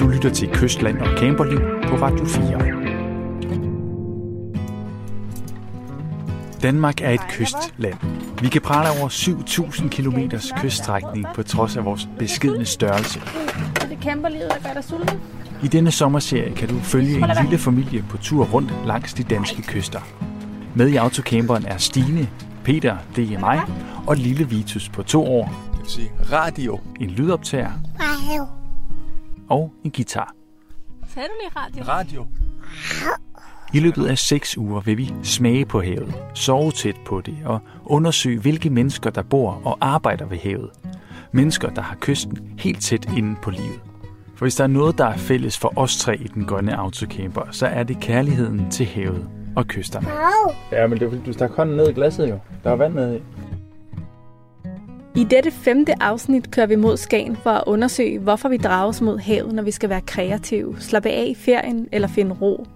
Du lytter til Kystland og Camperliv på Radio 4. Danmark er et kystland. Vi kan prale over 7.000 km kyststrækning på trods af vores beskedne størrelse. Det camperlivet, der gør dig sulten? I denne sommerserie kan du følge en lille familie på tur rundt langs de danske kyster. Med i autocamperen er Stine, Peter, det er mig, og lille Vitus på to år, Det vil sige radio. en lydoptager og en guitar. Sagde du lige radio? Radio. I løbet af seks uger vil vi smage på havet, sove tæt på det og undersøge, hvilke mennesker, der bor og arbejder ved havet. Mennesker, der har kysten helt tæt inde på livet. For hvis der er noget, der er fælles for os tre i den grønne autocamper, så er det kærligheden til havet og kysterne. Ja, men det er fordi, du stak hånden ned i glasset jo. Der er vand nede i. I dette femte afsnit kører vi mod Skagen for at undersøge, hvorfor vi drages mod havet, når vi skal være kreative, slappe af i ferien eller finde ro.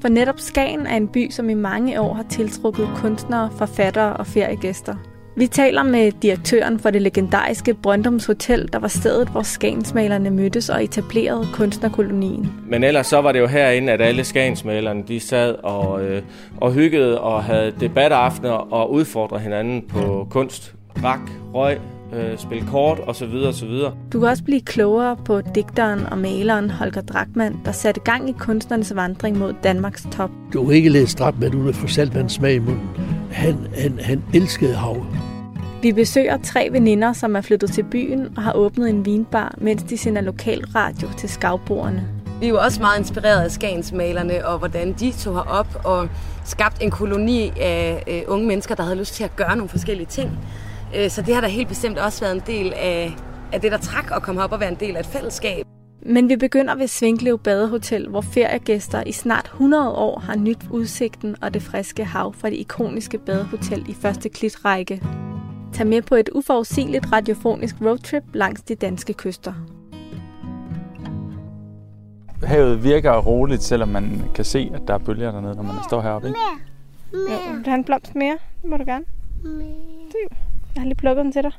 For netop Skagen er en by, som i mange år har tiltrukket kunstnere, forfattere og feriegæster. Vi taler med direktøren for det legendariske Brøndums Hotel, der var stedet, hvor skagensmalerne mødtes og etablerede kunstnerkolonien. Men ellers så var det jo herinde, at alle skagensmalerne, de sad og, øh, og hyggede og havde debataftener og udfordrede hinanden på kunst, rak, røg, øh, spil kort osv. osv. Du kan også blive klogere på digteren og maleren Holger Drachmann, der satte gang i kunstnernes vandring mod Danmarks top. Du kan ikke læse Drachmann uden at få saltvandssmag i munden. Han, han, han elskede havet. Vi besøger tre veninder, som er flyttet til byen og har åbnet en vinbar, mens de sender lokal radio til skavbordene. Vi er jo også meget inspireret af skagensmalerne, og hvordan de tog herop og skabt en koloni af øh, unge mennesker, der havde lyst til at gøre nogle forskellige ting. Øh, så det har da helt bestemt også været en del af, af det, der trak at komme op og være en del af et fællesskab. Men vi begynder ved Svinklev Badehotel, hvor feriegæster i snart 100 år har nyt udsigten og det friske hav fra det ikoniske badehotel i første klitrække. Tag med på et uforudsigeligt radiofonisk roadtrip langs de danske kyster. Havet virker roligt, selvom man kan se, at der er bølger dernede, når man står heroppe. Ikke? Jo, vil du have en blomst mere? Det må du gerne. Se, Jeg har lige plukket den til dig.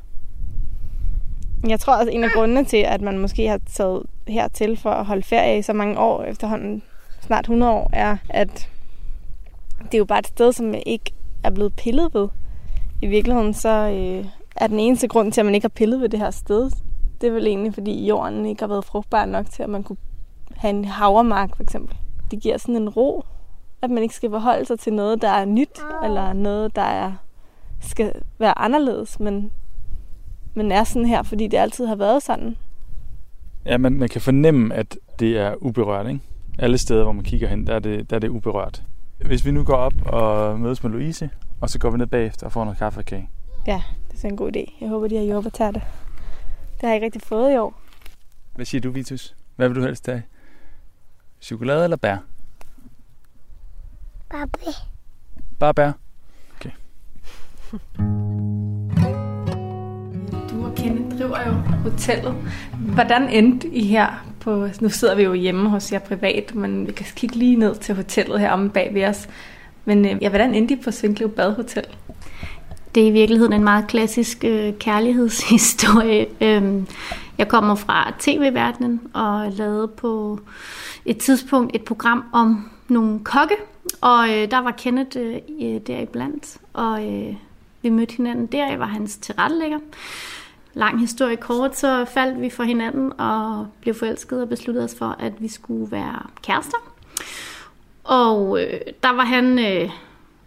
Jeg tror også, en af grundene til, at man måske har taget hertil for at holde ferie i så mange år, efterhånden snart 100 år, er, at det er jo bare et sted, som ikke er blevet pillet ved. I virkeligheden så øh, er den eneste grund til, at man ikke har pillet ved det her sted, det er vel egentlig, fordi jorden ikke har været frugtbar nok til, at man kunne have en havremark for eksempel. Det giver sådan en ro, at man ikke skal forholde sig til noget, der er nyt, eller noget, der er, skal være anderledes, men, men er sådan her, fordi det altid har været sådan. Ja, man, man kan fornemme, at det er uberørt, ikke? Alle steder, hvor man kigger hen, der er, det, der er det uberørt. Hvis vi nu går op og mødes med Louise, og så går vi ned bagefter og får noget kaffe og kage. Ja, det er en god idé. Jeg håber, de har jordbærtærte. Det har jeg ikke rigtig fået i år. Hvad siger du, Vitus? Hvad vil du helst have? Chokolade eller bær? Papi. Bare bær. Du og Kenneth driver jo hotellet. Hvordan endte I her på... Nu sidder vi jo hjemme hos jer privat, men vi kan kigge lige ned til hotellet her om bag ved os. Men øh, ja, hvordan endte I på Svinklev Badehotel? Det er i virkeligheden en meget klassisk øh, kærlighedshistorie. Øhm, jeg kommer fra tv-verdenen og lavede på et tidspunkt et program om nogle kokke, og øh, der var Kenneth øh, i- deriblandt, og øh, vi mødte hinanden der, jeg var hans tilrettelægger. Lang historie kort, så faldt vi for hinanden og blev forelsket og besluttede os for, at vi skulle være kærester. Og øh, der var han øh,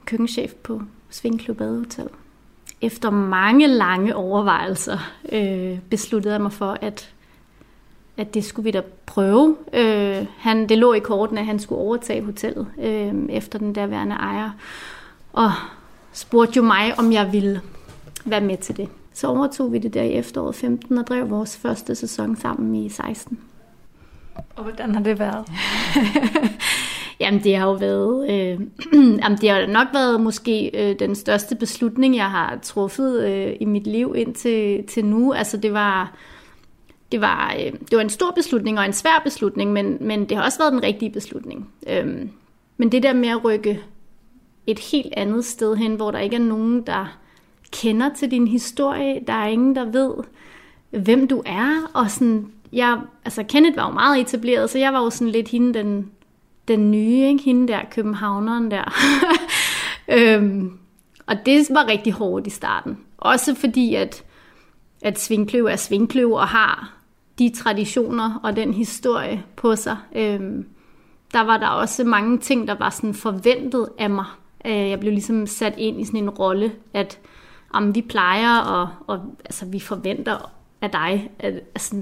køkkenchef på Svinklev Badehotel. Efter mange lange overvejelser øh, besluttede jeg mig for, at, at det skulle vi da prøve. Øh, han, det lå i korten, at han skulle overtage hotellet øh, efter den derværende ejer. Og spurgte jo mig, om jeg ville være med til det. Så overtog vi det der i efteråret 15 og drev vores første sæson sammen i 16. Og hvordan har det været? Jamen, det har jo været... Øh, jamen, det har nok været måske øh, den største beslutning, jeg har truffet øh, i mit liv indtil til nu. Altså, det var... Det var, øh, det var en stor beslutning og en svær beslutning, men, men det har også været den rigtige beslutning. Øhm, men det der med at rykke et helt andet sted hen, hvor der ikke er nogen, der kender til din historie, der er ingen, der ved, hvem du er, og sådan jeg, altså Kenneth var jo meget etableret, så jeg var jo sådan lidt hende den, den nye, ikke? hende der københavneren der. øhm, og det var rigtig hårdt i starten. Også fordi, at, at Svinkløv er Svinkløv og har de traditioner og den historie på sig. Øhm, der var der også mange ting, der var sådan forventet af mig. Øh, jeg blev ligesom sat ind i sådan en rolle, at om vi plejer, og, og altså, vi forventer af dig, at, altså,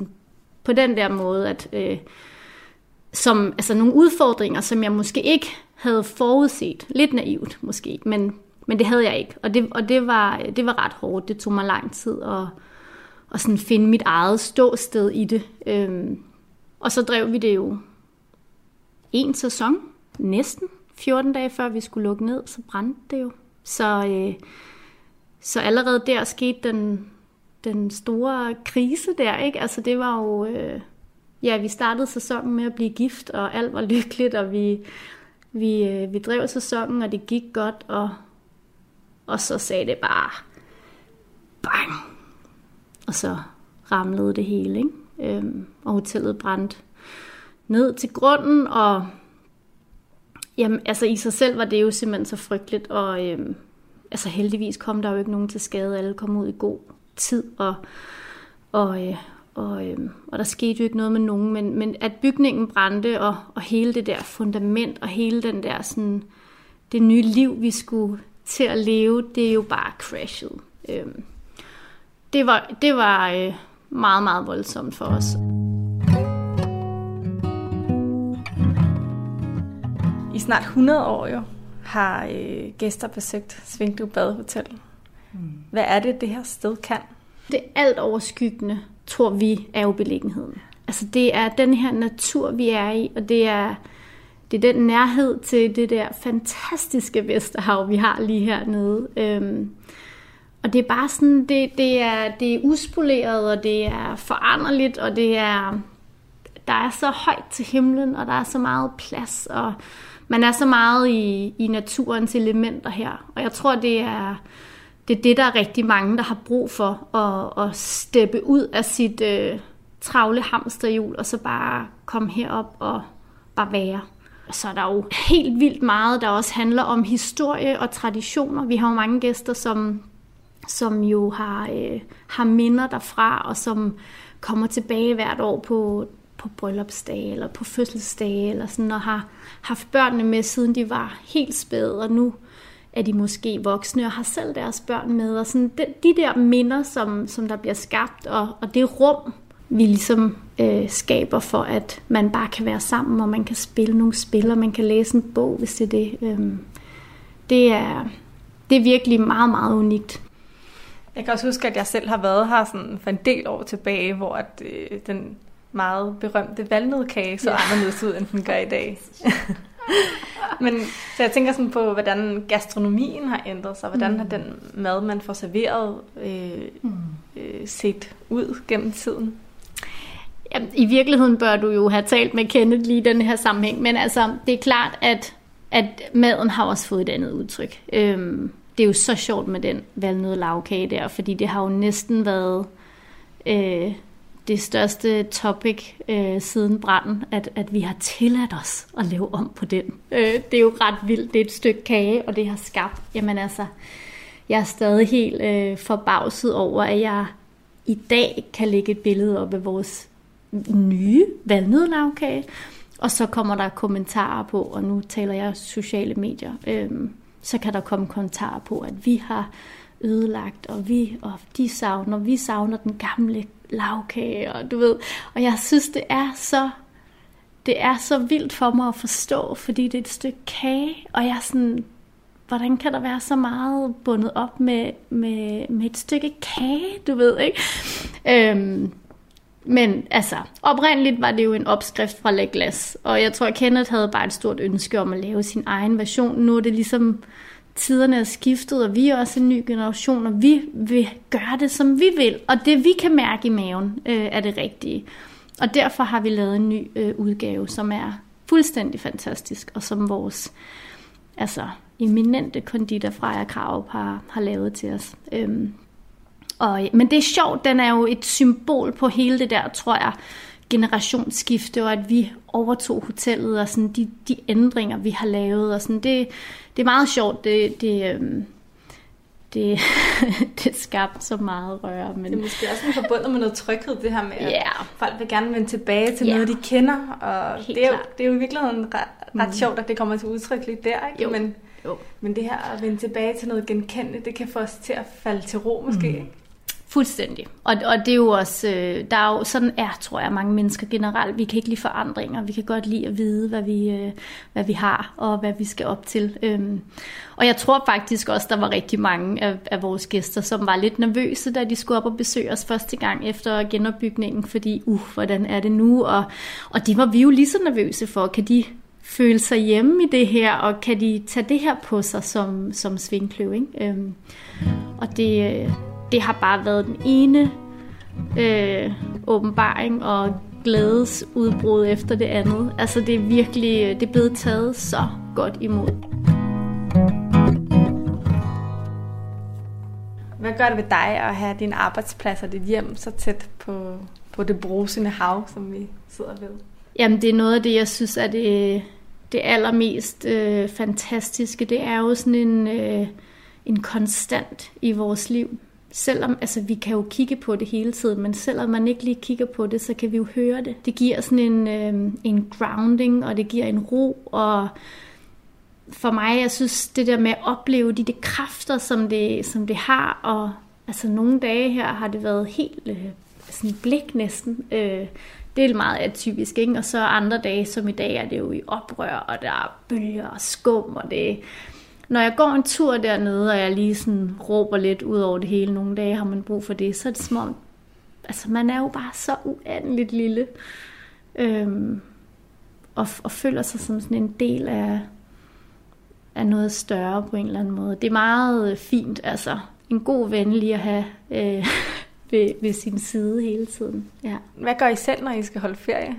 på den der måde, at øh, som, altså nogle udfordringer, som jeg måske ikke havde forudset. Lidt naivt måske, men, men det havde jeg ikke. Og, det, og det, var, det var ret hårdt. Det tog mig lang tid at, at sådan finde mit eget ståsted i det. Øhm, og så drev vi det jo en sæson, næsten 14 dage før vi skulle lukke ned, så brændte det jo. Så, øh, så allerede der skete den, den store krise der, ikke? Altså det var jo... Øh, ja, vi startede sæsonen med at blive gift, og alt var lykkeligt, og vi, vi, øh, vi drev sæsonen, og det gik godt, og, og så sagde det bare bang! Og så ramlede det hele, ikke? Øhm, og hotellet brændte ned til grunden, og jamen, altså i sig selv var det jo simpelthen så frygteligt, og øhm, altså heldigvis kom der jo ikke nogen til skade, alle kom ud i god tid, og, og, øh, og, øh, og der skete jo ikke noget med nogen, men, men at bygningen brændte, og, og hele det der fundament, og hele den der sådan, det nye liv, vi skulle til at leve, det er jo bare crashet. Øh, det var, det var øh, meget, meget voldsomt for os. I snart 100 år jo har øh, gæster besøgt Svingdue Badehotel. Mm. Hvad er det, det her sted kan? Det alt overskyggende, tror vi, er jo beliggenheden. Altså det er den her natur, vi er i, og det er, det er den nærhed til det der fantastiske Vesterhav, vi har lige hernede. Øhm, og det er bare sådan, det, det, er, det er uspoleret, og det er foranderligt, og det er, der er så højt til himlen, og der er så meget plads, og man er så meget i, i naturens elementer her. Og jeg tror, det er, det er det, der er rigtig mange, der har brug for, at, at steppe ud af sit øh, travle hamsterhjul, og så bare komme herop og bare være. Så er der jo helt vildt meget, der også handler om historie og traditioner. Vi har jo mange gæster, som, som jo har, øh, har minder derfra, og som kommer tilbage hvert år på, på bryllupsdage eller på fødselsdage, eller sådan, og har haft børnene med, siden de var helt spæde, og nu er de måske voksne og har selv deres børn med. Og sådan de, de der minder, som, som der bliver skabt, og, og det rum, vi ligesom øh, skaber for, at man bare kan være sammen, og man kan spille nogle spil, og man kan læse en bog, hvis det er det. Øh, det, er, det er virkelig meget, meget unikt. Jeg kan også huske, at jeg selv har været her sådan for en del år tilbage, hvor at, øh, den meget berømte valnødkage så ja. anderledes ud, end den gør i dag. Men så jeg tænker sådan på, hvordan gastronomien har ændret sig. Hvordan mm. har den mad, man får serveret, øh, mm. øh, set ud gennem tiden? Ja, I virkeligheden bør du jo have talt med Kenneth lige i den her sammenhæng. Men altså, det er klart, at, at maden har også fået et andet udtryk. Øhm, det er jo så sjovt med den valnød lavkage der, fordi det har jo næsten været... Øh, det største topic øh, siden branden, at, at vi har tilladt os at lave om på den. Øh, det er jo ret vildt. Det er et stykke kage, og det har skabt, jamen altså, jeg er stadig helt øh, forbavset over, at jeg i dag kan lægge et billede op af vores nye valnødlavkage, og så kommer der kommentarer på, og nu taler jeg sociale medier, øh, så kan der komme kommentarer på, at vi har ødelagt, og vi og de savner, vi savner den gamle lavkage, og du ved, og jeg synes, det er så, det er så vildt for mig at forstå, fordi det er et stykke kage, og jeg er sådan, hvordan kan der være så meget bundet op med, med, med et stykke kage, du ved, ikke? Øhm, men altså, oprindeligt var det jo en opskrift fra Le Glas, og jeg tror, at Kenneth havde bare et stort ønske om at lave sin egen version. Nu er det ligesom tiderne er skiftet, og vi er også en ny generation, og vi vil gøre det, som vi vil. Og det, vi kan mærke i maven, øh, er det rigtige. Og derfor har vi lavet en ny øh, udgave, som er fuldstændig fantastisk, og som vores altså, eminente konditor Freja Krav har, har lavet til os. Øhm, og, men det er sjovt, den er jo et symbol på hele det der, tror jeg, generationsskifte, og at vi overtog hotellet, og sådan de, de ændringer, vi har lavet. Og sådan, det, det er meget sjovt. Det, det, øhm, det, det skabte så meget røre. Men... Det er måske også forbundet med noget tryghed, det her med, at yeah. folk vil gerne vende tilbage til yeah. noget, de kender. Og det er, jo, det er jo i virkeligheden ret, ret mm. sjovt, at det kommer til udtryk lidt der. Ikke? Jo. Men, jo. men det her at vende tilbage til noget genkendeligt, det kan få os til at falde til ro måske. Mm. Fuldstændig. Og, og det er jo også, øh, der er jo, sådan er, tror jeg, mange mennesker generelt. Vi kan ikke lide forandringer. Vi kan godt lide at vide, hvad vi, øh, hvad vi har, og hvad vi skal op til. Øhm, og jeg tror faktisk også, der var rigtig mange af, af vores gæster, som var lidt nervøse, da de skulle op og besøge os første gang efter genopbygningen, fordi, uh, hvordan er det nu? Og, og det var vi jo lige så nervøse for. Kan de føle sig hjemme i det her, og kan de tage det her på sig som, som svingkløv? Ikke? Øhm, og det... Øh, det har bare været den ene øh, åbenbaring og glædesudbrud efter det andet. Altså det er virkelig, det er blevet taget så godt imod. Hvad gør det ved dig at have din arbejdsplads og dit hjem så tæt på, på det brusende hav, som vi sidder ved? Jamen det er noget af det, jeg synes er det, det allermest øh, fantastiske. Det er jo sådan en, øh, en konstant i vores liv selvom, altså vi kan jo kigge på det hele tiden, men selvom man ikke lige kigger på det, så kan vi jo høre det. Det giver sådan en, øh, en grounding, og det giver en ro, og for mig, jeg synes, det der med at opleve de, de kræfter, som det, som det har, og altså nogle dage her har det været helt øh, sådan blik næsten. Øh, det er meget atypisk, ikke? Og så andre dage, som i dag, er det jo i oprør, og der er bølger og skum, og det når jeg går en tur dernede, og jeg lige sådan råber lidt ud over det hele, nogle dage har man brug for det, så er det som om, altså man er jo bare så uendeligt lille, øhm, og, og føler sig som sådan en del af, af noget større på en eller anden måde. Det er meget fint, altså en god ven lige at have øh, ved, ved sin side hele tiden. Ja. Hvad gør I selv, når I skal holde ferie?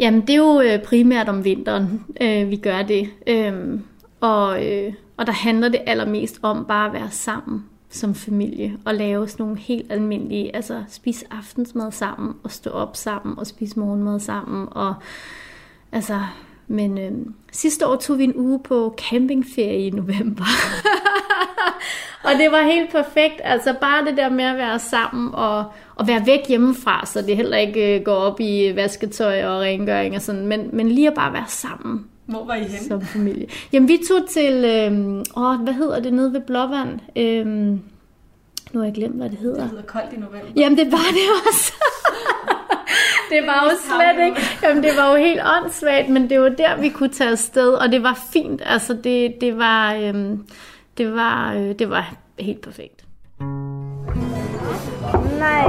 Jamen, det er jo øh, primært om vinteren, øh, vi gør det. Øh, og, øh, og der handler det allermest om bare at være sammen som familie og lave sådan nogle helt almindelige, altså spise aftensmad sammen og stå op sammen og spise morgenmad sammen og altså, men øh, sidste år tog vi en uge på campingferie i november. og det var helt perfekt. Altså bare det der med at være sammen og, og være væk hjemmefra, så det heller ikke øh, går op i vasketøj og rengøring og sådan, men, men lige at bare være sammen hvor var I henne? Som familie. Jamen, vi tog til, øhm, åh, hvad hedder det, nede ved Blåvand? Øhm, nu har jeg glemt, hvad det hedder. Det hedder koldt i november. Jamen, det var det også. det var jo slet ikke, jamen det var jo helt åndssvagt, men det var der, vi kunne tage afsted, og det var fint, altså det, det var, øhm, det var, øh, det var helt perfekt. Nej,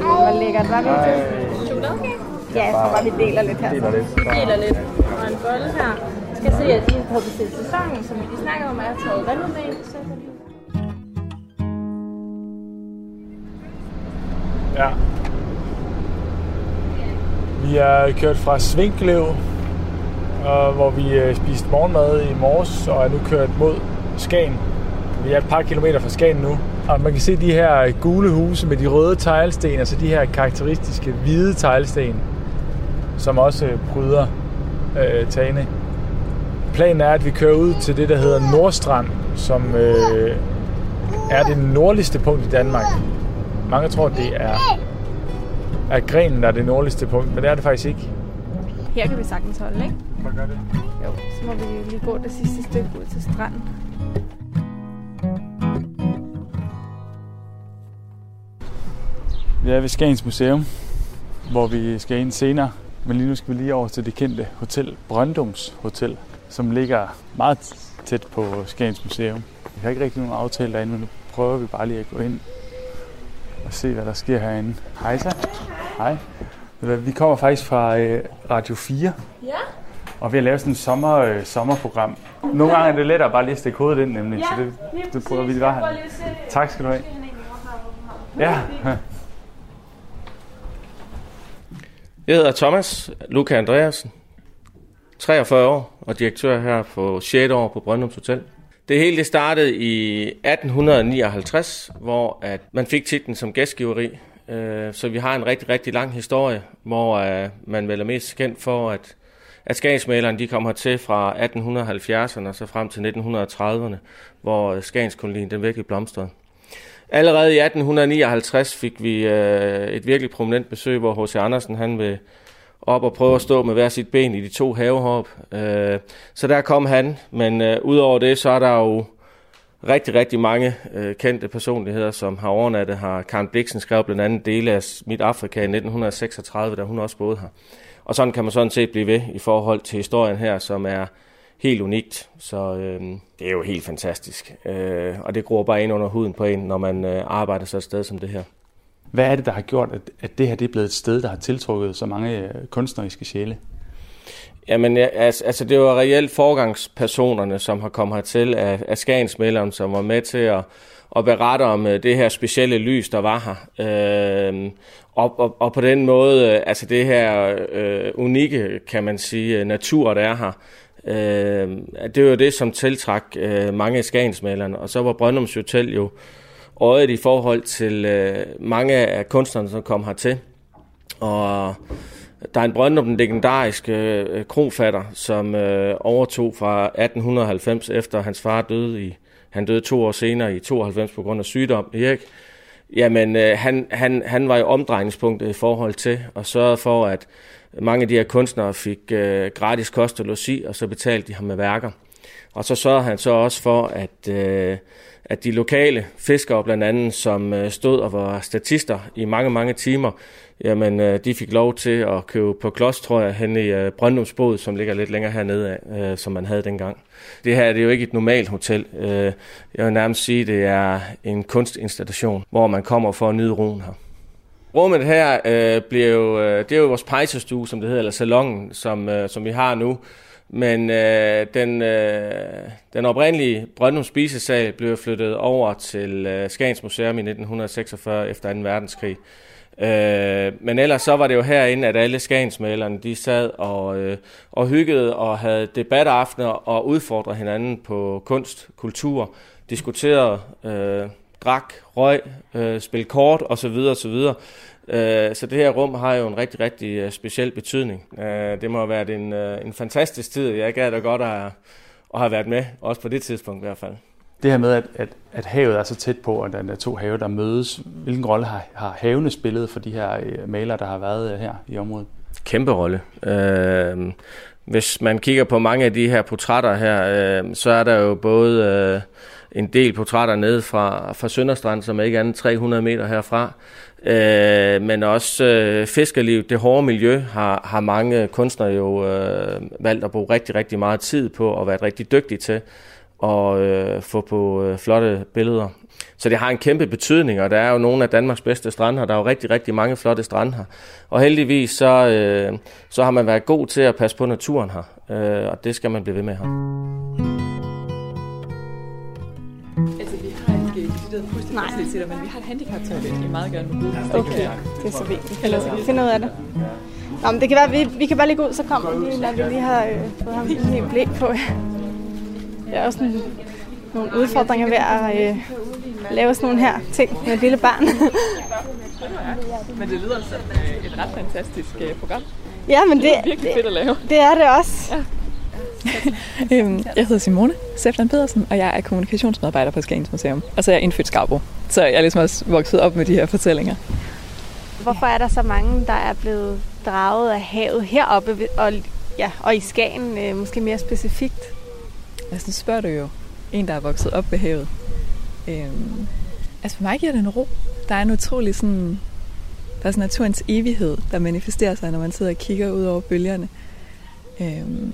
hvor lækkert, var det? Ja, jeg tror bare, vi deler lidt her. Deler lidt. Vi deler lidt. Og en bolle her. Jeg skal se, at de har bestilt sæsonen, som vi lige snakkede om, har taget vandet med. Så Ja. Vi er kørt fra Svinklev, hvor vi øh, spiste morgenmad i morges, og er nu kørt mod Skagen. Vi er et par kilometer fra Skagen nu. Og man kan se de her gule huse med de røde teglsten, altså de her karakteristiske hvide teglsten som også bryder øh, tagene. Planen er, at vi kører ud til det, der hedder Nordstrand, som øh, er det nordligste punkt i Danmark. Mange tror, det er, er grenen, der er det nordligste punkt, men det er det faktisk ikke. Her kan vi sagtens holde, ikke? Hvad gør det? Jo, så må vi lige gå det sidste stykke ud til stranden. Vi er ved Skagens Museum, hvor vi skal ind senere. Men lige nu skal vi lige over til det kendte hotel Brøndums Hotel, som ligger meget tæt på Skagens Museum. Vi har ikke rigtig nogen aftale derinde, men nu prøver vi bare lige at gå ind og se, hvad der sker herinde. Hej så. Hej. Vi kommer faktisk fra øh, Radio 4. Ja. Og vi har lavet sådan et sommer, øh, sommerprogram. Nogle gange er det lettere bare lige at stikke hovedet ind, nemlig. Ja, så det, det prøver vi lige her. Tak skal du have. Ja. Jeg hedder Thomas Luca Andreasen, 43 år og direktør her på 6. år på Brøndums Hotel. Det hele det startede i 1859, hvor at man fik titlen som gæstgiveri øh, så vi har en rigtig, rigtig lang historie, hvor øh, man vel er mest kendt for, at, at Skagensmalerne de kom hertil fra 1870'erne og så frem til 1930'erne, hvor øh, Skagenskolonien den virkelig blomstrede. Allerede i 1859 fik vi øh, et virkelig prominent besøg, hvor H.C. Andersen han vil op og prøve at stå med hver sit ben i de to havehop. Øh, så der kom han, men øh, udover det, så er der jo rigtig, rigtig mange øh, kendte personligheder, som har overnattet Har Karen Bliksen skrev blandt andet dele af Mit Afrika i 1936, da hun også boede her. Og sådan kan man sådan set blive ved i forhold til historien her, som er helt unikt. Så øh, det er jo helt fantastisk. Øh, og det gror bare ind under huden på en, når man øh, arbejder så et sted som det her. Hvad er det, der har gjort, at, at det her det er blevet et sted, der har tiltrukket så mange øh, kunstneriske sjæle? Jamen, ja, altså, altså det var reelt forgangspersonerne, som har kommet hertil af, af Skagensmælderen, som var med til at, at berette om uh, det her specielle lys, der var her. Uh, og, og, og på den måde, uh, altså det her uh, unikke, kan man sige, natur, der er her, Øh, det var det, som tiltrak øh, mange af skagensmalerne, Og så var Brøndums Hotel jo øjet i forhold til øh, mange af kunstnerne, som kom hertil. Og der er en Brøndum, den legendariske øh, krofatter, som øh, overtog fra 1890, efter hans far døde i, han døde to år senere i 92 på grund af sygdom, Erik. Jamen, øh, han, han, han var jo omdrejningspunktet i forhold til at sørge for, at mange af de her kunstnere fik øh, gratis kost og logi, og så betalte de ham med værker. Og så sørgede han så også for, at, øh, at de lokale fiskere blandt andet, som øh, stod og var statister i mange, mange timer, jamen øh, de fik lov til at købe på klods, tror jeg, hen i øh, Brøndumsbåd, som ligger lidt længere hernede af, øh, som man havde dengang. Det her det er jo ikke et normalt hotel. Øh, jeg vil nærmest sige, at det er en kunstinstallation, hvor man kommer for at nyde roen her. Rummet her øh, bliver jo, øh, det er jo vores pejsestue, som det hedder, eller salongen, som, øh, som vi har nu. Men øh, den, øh, den oprindelige Brøndum spisesal blev flyttet over til øh, Skagens Museum i 1946 efter 2. verdenskrig. Øh, men ellers så var det jo herinde, at alle skagensmalerne, de sad og, øh, og hyggede og havde debataftener og udfordrede hinanden på kunst, kultur, diskuterede, øh, drak, røg, øh, spil kort osv. osv. Øh, så det her rum har jo en rigtig, rigtig øh, speciel betydning. Øh, det må have været en, øh, en fantastisk tid. Jeg gad da godt at, at have været med, også på det tidspunkt i hvert fald det her med, at, at, at havet er så tæt på, og der er to have, der mødes. Hvilken rolle har, har havene spillet for de her øh, malere, der har været øh, her i området? Kæmpe rolle. Øh, hvis man kigger på mange af de her portrætter her, øh, så er der jo både øh, en del portrætter ned fra, fra Sønderstrand, som er ikke andet 300 meter herfra, øh, men også øh, fiskerliv, det hårde miljø, har, har mange kunstnere jo øh, valgt at bruge rigtig, rigtig meget tid på og været rigtig dygtige til og øh, få på øh, flotte billeder. Så det har en kæmpe betydning, og der er jo nogle af Danmarks bedste strande her. Der er jo rigtig, rigtig mange flotte strande her. Og heldigvis så, øh, så har man været god til at passe på naturen her, øh, og det skal man blive ved med her. Decideret fuldstændig men vi har et handicaptoilet, vi meget gerne vil bruge. Okay, det er så vigtigt. Ellers vi finder ud af det. Nå, men det kan være, vi, vi kan bare lige gå ud, så kommer vi, når vi lige har øh, fået ham en blæk på det er også nogle, nogle udfordringer ved at øh, lave sådan nogle her ting med et lille barn. men det lyder som øh, et ret fantastisk øh, program. Ja, men det, det er virkelig fedt at lave. Det er det også. Ja. øhm, jeg hedder Simone Sefland Pedersen, og jeg er kommunikationsmedarbejder på Skagens Museum. Og så er jeg indfødt Skarbo, så jeg er ligesom også vokset op med de her fortællinger. Hvorfor er der så mange, der er blevet draget af havet heroppe og, ja, og i Skagen, øh, måske mere specifikt? Altså, spørger du jo en, der er vokset op ved havet. Øhm, altså, for mig giver det en ro. Der er en utrolig sådan... Der er sådan naturens evighed, der manifesterer sig, når man sidder og kigger ud over bølgerne. Øhm,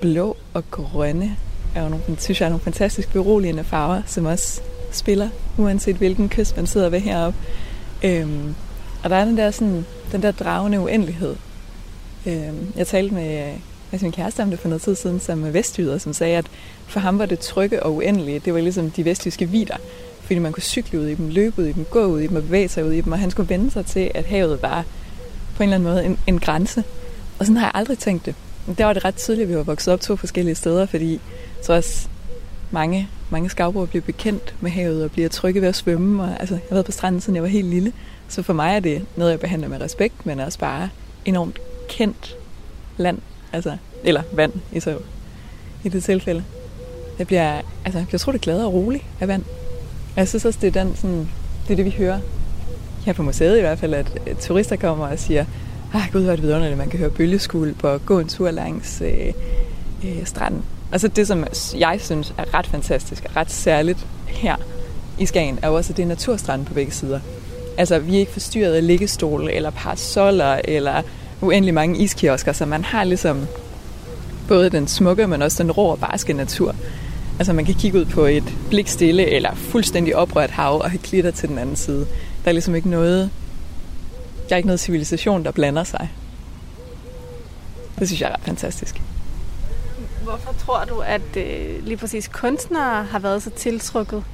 blå og grønne er jo nogle, synes jeg, er nogle fantastisk beroligende farver, som også spiller, uanset hvilken kyst man sidder ved heroppe. Øhm, og der er den der, sådan, den der dragende uendelighed. Øhm, jeg talte med altså min kæreste om det for noget tid siden, som er vestjyder, som sagde, at for ham var det trygge og uendelige. Det var ligesom de vestjyske vider, fordi man kunne cykle ud i dem, løbe ud i dem, gå ud i dem og bevæge sig ud i dem, og han skulle vende sig til, at havet var på en eller anden måde en, en grænse. Og sådan har jeg aldrig tænkt det. Der var det ret tidligt, at vi var vokset op to forskellige steder, fordi så også mange, mange skavbrugere bliver bekendt med havet og bliver trygge ved at svømme. Og, altså, jeg har været på stranden, siden jeg var helt lille. Så for mig er det noget, jeg behandler med respekt, men også bare enormt kendt land. Altså, eller vand i, så, i det tilfælde. Jeg bliver, altså, jeg tror, det glad og rolig af vand. Og jeg synes også, det er, den, sådan, det er det, vi hører her på museet i hvert fald, at turister kommer og siger, ah, gud, hvor er det vidunderligt, man kan høre bølgeskuld på gå en tur langs øh, øh, stranden. Og så det, som jeg synes er ret fantastisk og ret særligt her i Skagen, er jo også, at det er naturstrand på begge sider. Altså, vi er ikke forstyrret af liggestole eller parasoller eller uendelig mange iskiosker, så man har ligesom både den smukke, men også den rå og barske natur. Altså man kan kigge ud på et blikstille eller fuldstændig oprørt hav og have klitter til den anden side. Der er ligesom ikke noget, der er ikke noget civilisation, der blander sig. Det synes jeg er ret fantastisk. Hvorfor tror du, at øh, lige præcis kunstnere har været så tiltrukket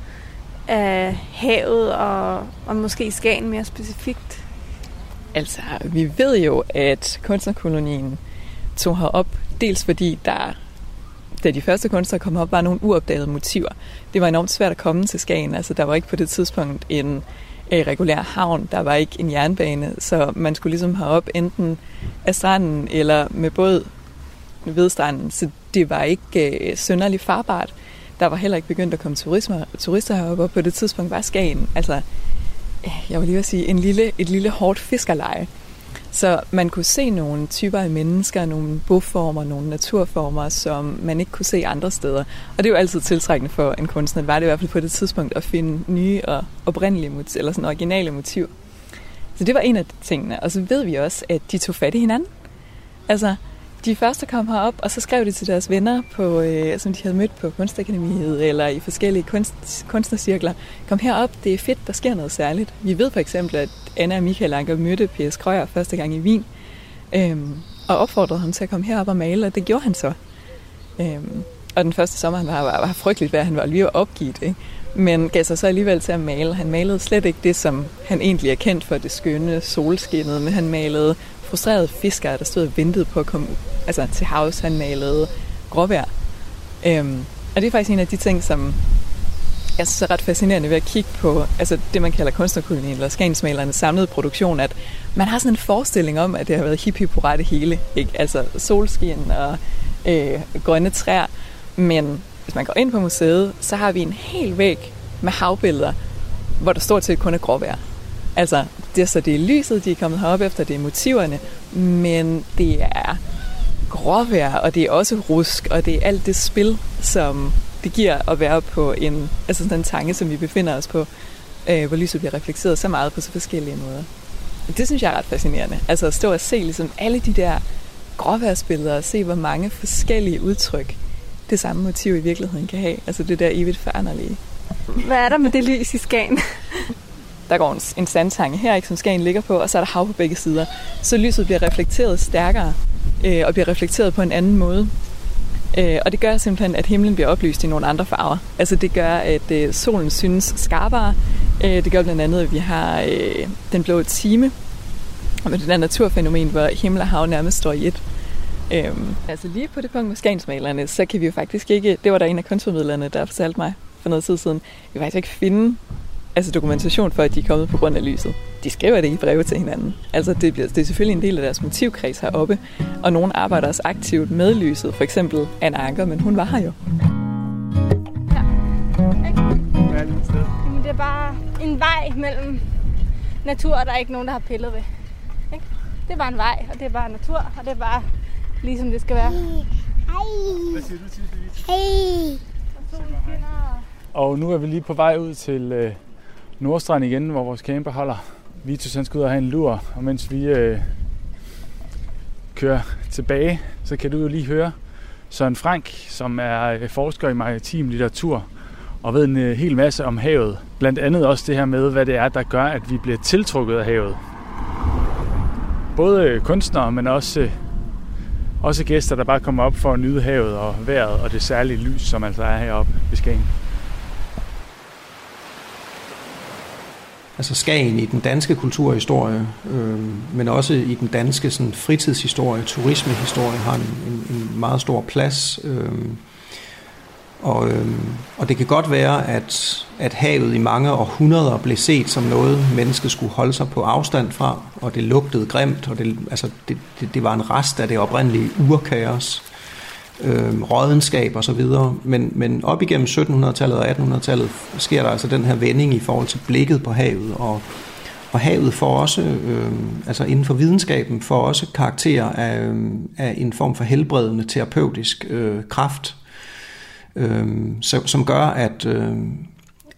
af havet og, og måske Skagen mere specifikt? Altså, vi ved jo, at kunstnerkolonien tog herop, dels fordi der, da de første kunstnere kom op, var nogle uopdagede motiver. Det var enormt svært at komme til Skagen. Altså, der var ikke på det tidspunkt en regulær havn, der var ikke en jernbane, så man skulle ligesom herop enten af stranden eller med båd ved stranden, så det var ikke øh, sønderlig farbart. Der var heller ikke begyndt at komme turisme, turister heroppe, og på det tidspunkt var Skagen, altså, jeg vil lige sige, en lille, et lille hårdt fiskerleje. Så man kunne se nogle typer af mennesker, nogle boformer, nogle naturformer, som man ikke kunne se andre steder. Og det er jo altid tiltrækkende for en kunstner, var det i hvert fald på det tidspunkt, at finde nye og oprindelige motiver, eller sådan originale motiver. Så det var en af de tingene. Og så ved vi også, at de tog fat i hinanden. Altså, de første kom herop, og så skrev de til deres venner, på, øh, som de havde mødt på Kunstakademiet eller i forskellige kunst, kunstnercirkler. Kom herop, det er fedt, der sker noget særligt. Vi ved for eksempel, at Anna og Michael Anker mødte P.S. Krøyer første gang i Wien, øh, og opfordrede ham til at komme herop og male, og det gjorde han så. Øh, og den første sommer, han var, var, var frygteligt vejr, han var lige opgivet, ikke? men gav sig så alligevel til at male. Han malede slet ikke det, som han egentlig er kendt for, det skønne solskinnet, men han malede frustrerede fiskere, der stod og ventede på at komme altså, til havs. Han malede gråvejr. Øhm, og det er faktisk en af de ting, som jeg synes er ret fascinerende ved at kigge på altså det, man kalder kunstnerkolonien eller skagensmalernes samlede produktion, at man har sådan en forestilling om, at det har været hippie på rette hele. Ikke? Altså solskin og øh, grønne træer. Men hvis man går ind på museet, så har vi en hel væg med havbilleder, hvor der stort set kun er gråvejr. Altså, det er så det er lyset, de er kommet herop efter, det er motiverne, men det er gråvejr, og det er også rusk, og det er alt det spil, som det giver at være på en, altså sådan en tanke, som vi befinder os på, øh, hvor lyset bliver reflekteret så meget på så forskellige måder. Det synes jeg er ret fascinerende. Altså at stå og se ligesom alle de der gråværsbilleder, og se hvor mange forskellige udtryk det samme motiv i virkeligheden kan have. Altså det der evigt færnerlige. Hvad er der med det lys i Skagen? Der går en, en sandtange her, ikke, som Skagen ligger på, og så er der hav på begge sider. Så lyset bliver reflekteret stærkere, øh, og bliver reflekteret på en anden måde. Øh, og det gør simpelthen, at himlen bliver oplyst i nogle andre farver. Altså det gør, at øh, solen synes skarpere. Øh, det gør blandt andet, at vi har øh, den blå time, med det der naturfænomen, hvor himmel og hav nærmest står i et. Øhm, altså lige på det punkt med skagensmalerne, så kan vi jo faktisk ikke, det var der en af kunstformidlerne, der fortalte mig for noget tid siden, vi kan faktisk ikke finde altså dokumentation for, at de er kommet på grund af lyset. De skriver det i breve til hinanden. Altså det, bliver, det er selvfølgelig en del af deres motivkreds heroppe, og nogen arbejder også aktivt med lyset. For eksempel Anna Anker, men hun var her jo. Ja. Hvad er det sted? Jamen, det er bare en vej mellem natur, og der er ikke nogen, der har pillet ved. Ikke? Det er bare en vej, og det er bare natur, og det er bare ligesom det skal være. Hej. Hvad siger du til det? Hej. Og nu er vi lige på vej ud til øh, Nordstrand igen, hvor vores camper holder. Vitus han skal ud og have en lur, og mens vi øh, kører tilbage, så kan du jo lige høre Søren Frank, som er øh, forsker i maritim litteratur og ved en øh, hel masse om havet. Blandt andet også det her med, hvad det er, der gør, at vi bliver tiltrukket af havet. Både øh, kunstnere, men også, øh, også gæster, der bare kommer op for at nyde havet og vejret og det særlige lys, som altså er heroppe ved Skagen. Altså Skagen i den danske kulturhistorie, øh, men også i den danske sådan, fritidshistorie, turismehistorie, har en, en, en meget stor plads. Øh, Og, øh, og det kan godt være, at, at havet i mange århundreder blev set som noget, mennesket skulle holde sig på afstand fra, og det lugtede grimt, og det, altså det, det, det var en rest af det oprindelige urkaos, øh, rådenskab osv. Men, men op igennem 1700-tallet og 1800-tallet sker der altså den her vending i forhold til blikket på havet, og, og havet får også, øh, altså inden for videnskaben, får også karakter af, øhm, af en form for helbredende terapeutisk øh, kraft, øh, som gør, at, øh,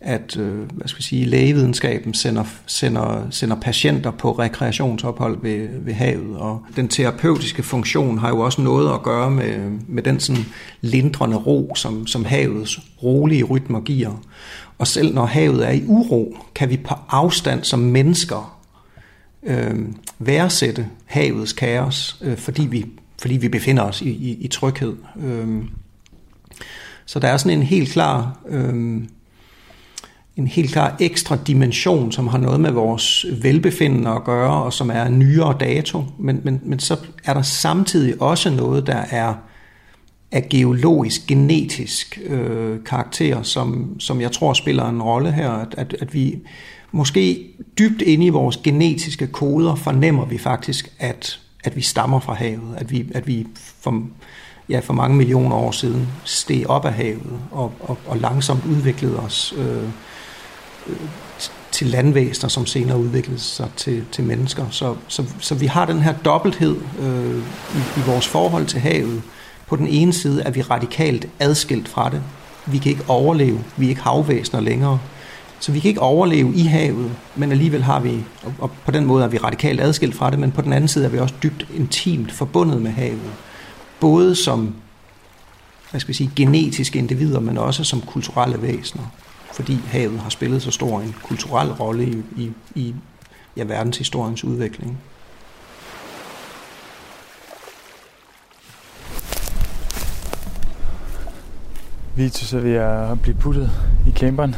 at øh, hvad skal vi sige, lægevidenskaben sender, sender, sender patienter på rekreationsophold ved, ved havet. Og den terapeutiske funktion har jo også noget at gøre med, med den sådan lindrende ro, som, som havets rolige rytmer giver. Og selv når havet er i uro, kan vi på afstand som mennesker øh, værdsætte havets kaos, øh, fordi, vi, fordi vi befinder os i, i, i tryghed. Øh, så der er sådan en helt klar, øh, en helt klar ekstra dimension, som har noget med vores velbefindende at gøre, og som er nyere dato. Men, men, men så er der samtidig også noget, der er af geologisk, genetisk øh, karakter, som, som jeg tror spiller en rolle her. At, at, at vi måske dybt inde i vores genetiske koder fornemmer vi faktisk, at, at vi stammer fra havet. At vi, at vi for, ja, for mange millioner år siden steg op af havet og, og, og langsomt udviklede os øh, til landvæsener, som senere udviklede sig til, til mennesker. Så, så, så vi har den her dobbelthed øh, i, i vores forhold til havet. På den ene side er vi radikalt adskilt fra det. Vi kan ikke overleve. Vi er ikke havvæsener længere. Så vi kan ikke overleve i havet, men alligevel har vi, og på den måde er vi radikalt adskilt fra det, men på den anden side er vi også dybt intimt forbundet med havet både som hvad skal vi sige, genetiske individer, men også som kulturelle væsener, fordi havet har spillet så stor en kulturel rolle i, i, i ja, verdenshistoriens udvikling. Vitus er ved at blive puttet i camperen,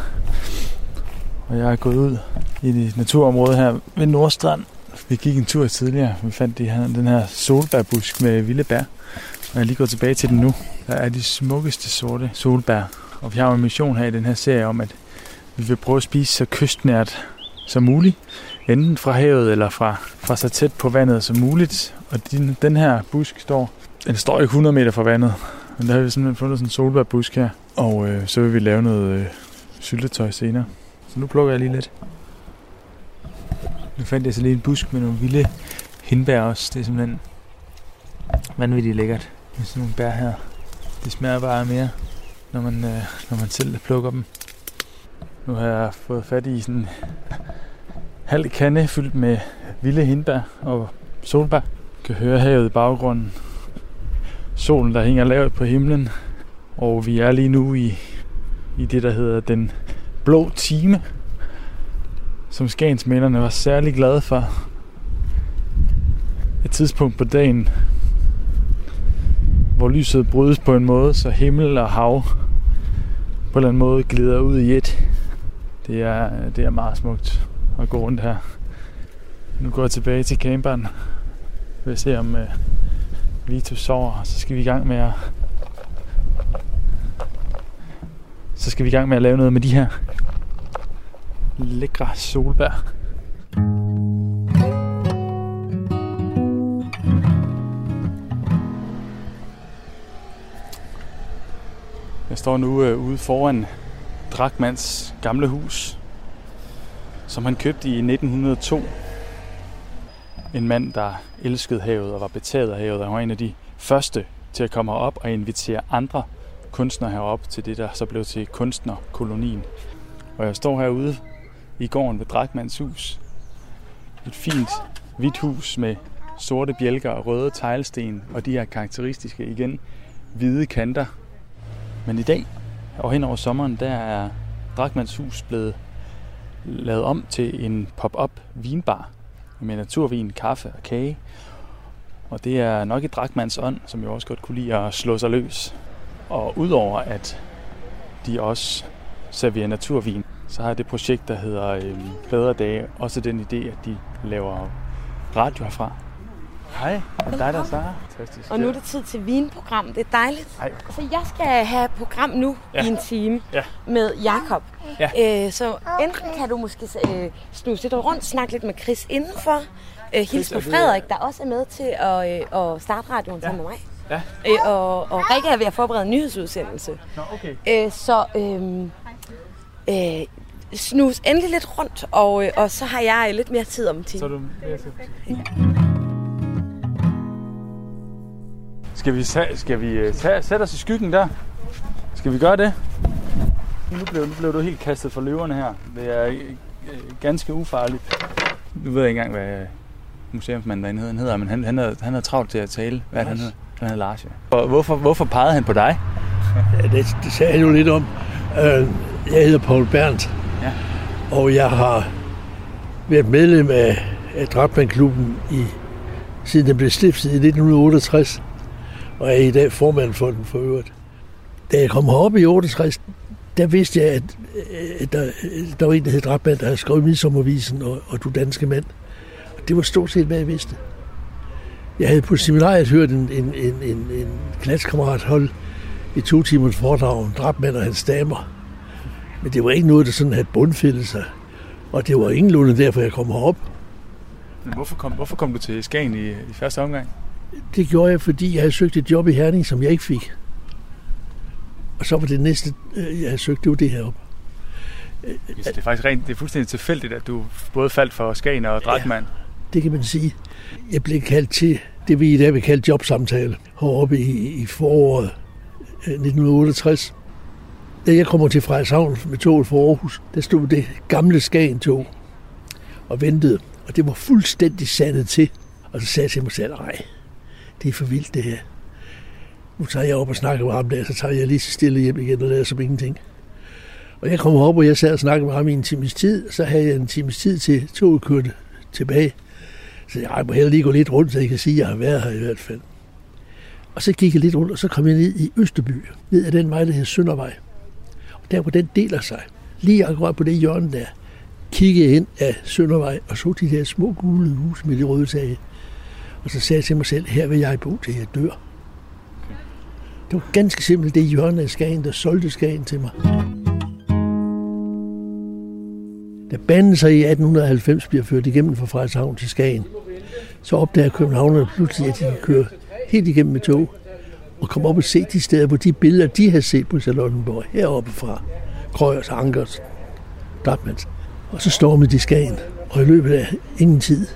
og jeg er gået ud i det naturområde her ved Nordstrand. Vi gik en tur tidligere, vi fandt de her, den her solbærbusk med vilde bær. Og jeg er lige gået tilbage til den nu. Der er de smukkeste sorte solbær. Og vi har jo en mission her i den her serie om, at vi vil prøve at spise så kystnært som muligt. Enten fra havet eller fra, fra så tæt på vandet som muligt. Og den, den her busk står, den står ikke 100 meter fra vandet. Men der har vi simpelthen fundet sådan en solbærbusk her. Og øh, så vil vi lave noget øh, syltetøj senere. Så nu plukker jeg lige lidt. Nu fandt jeg så lige en busk med nogle vilde hindbær også. Det er simpelthen vanvittigt lækkert med sådan nogle bær her. Det smager bare mere, når man, øh, når man selv plukker dem. Nu har jeg fået fat i sådan en halv kande fyldt med vilde hindbær og solbær. Jeg kan høre havet i baggrunden. Solen, der hænger lavt på himlen. Og vi er lige nu i, i det, der hedder den blå time, som skagensmænderne var særlig glade for. Et tidspunkt på dagen, hvor lyset brydes på en måde, så himmel og hav på en eller anden måde glider ud i et. Det er, det er meget smukt at gå rundt her. Nu går jeg tilbage til camperen. Vi vil se om uh, Vito sover, så skal vi i gang med at så skal vi i gang med at lave noget med de her lækre solbær. Jeg står nu øh, ude foran Drakmans gamle hus, som han købte i 1902. En mand, der elskede havet og var betaget af havet, og han var en af de første til at komme herop og invitere andre kunstnere herop til det, der så blev til kunstnerkolonien. Og jeg står herude i gården ved Drakmans hus. Et fint hvidt hus med sorte bjælker og røde teglsten, og de her karakteristiske igen hvide kanter men i dag og hen over sommeren, der er Drakmans hus blevet lavet om til en pop-up vinbar med naturvin, kaffe og kage. Og det er nok i Drakmans ånd, som jo også godt kunne lide at slå sig løs. Og udover at de også serverer naturvin, så har det projekt, der hedder øh, Bedre Dage, også den idé, at de laver radio herfra. Hej, det er dig, der Sara. Fantastisk. Og nu er det tid til vinprogram. Det er dejligt. Hej. Så jeg skal have program nu ja. i en time ja. med Jakob. Ja. Æ, øh, så enten kan du måske øh, snuse lidt rundt, snakke lidt med Chris indenfor, øh, hils på Frederik, der også er med til at, øh, at starte radioen ja. sammen med mig. Ja. Øh, og, og Rikke er ved at forberede en nyhedsudsendelse. Nå, okay. Øh, så øh, øh, snus endelig lidt rundt, og, øh, og så har jeg lidt mere tid om tid. Så er du mere tid om Skal vi, tage, skal vi øh, tage, sætte os i skyggen der? Skal vi gøre det? Nu blev, nu blev du helt kastet for løverne her. Det er øh, ganske ufarligt. Nu ved jeg ikke engang, hvad museumsmanden derinde hedder. Han hedder, men han, han, er, han er travlt til at tale. Hvad det, han hedder? Han hedder Lars, ja. Hvorfor, hvorfor pegede han på dig? Ja, det, det sagde han jo lidt om. Øh, jeg hedder Paul Berndt, ja. og jeg har været medlem af, af Drabmanklubben i, siden den blev stiftet i 1968, og er i dag formand for den for øvrigt. Da jeg kom herop i 68, der vidste jeg, at, at der, der var en, der hed Drabman, der havde skrevet Midsommervisen og, og Du Danske Mand. Og det var stort set, hvad jeg vidste. Jeg havde på seminariet hørt en, en, en, en, en klassekammerat holde i to timers foredrag om drabmand og hans damer. Men det var ikke noget, der sådan havde bundfældet sig. Og det var ingenlunde derfor, jeg kom herop. Men hvorfor kom, hvorfor kom du til Skagen i, i første omgang? Det gjorde jeg, fordi jeg havde søgt et job i Herning, som jeg ikke fik. Og så var det næste, øh, jeg havde søgt, det var det heroppe. Det er faktisk rent, det er fuldstændig tilfældigt, at du både faldt for Skagen og Drakmand. Ja, det kan man sige. Jeg blev kaldt til det, vi i dag vil kalde jobsamtale, heroppe i, i foråret 1968. Øh, da jeg kommer til Frederikshavn med toget fra Aarhus, der stod det gamle Skagen-tog og ventede. Og det var fuldstændig sandet til. Og så sagde jeg til mig selv, nej, det er for vildt det her. Nu tager jeg op og snakker med ham der, så tager jeg lige så stille hjem igen og lader som ingenting. Og jeg kom op, og jeg sad og snakkede med ham i en times tid, så havde jeg en times tid til toget kørte tilbage. Så jeg må hellere lige gå lidt rundt, så jeg kan sige, at jeg har været her i hvert fald. Og så gik jeg lidt rundt, og så kom jeg ned i Østerby, ned ad den vej, der hedder Søndervej. Og der, hvor den deler sig, lige akkurat på det hjørne der, kiggede ind af Søndervej og så de der små gule huse med de røde tage. Og så sagde jeg til mig selv, her vil jeg bo til jeg dør. Det var ganske simpelt det hjørne af Skagen, der solgte Skagen til mig. Da banen så i 1890 bliver ført igennem fra Frederikshavn til Skagen, så opdager københavnerne pludselig, at de kan køre helt igennem med tog og komme op og se de steder, hvor de billeder, de har set på Charlottenborg, heroppe fra Krøyers, Ankers, Dartmans. Og så stormede de Skagen, og i løbet af ingen tid,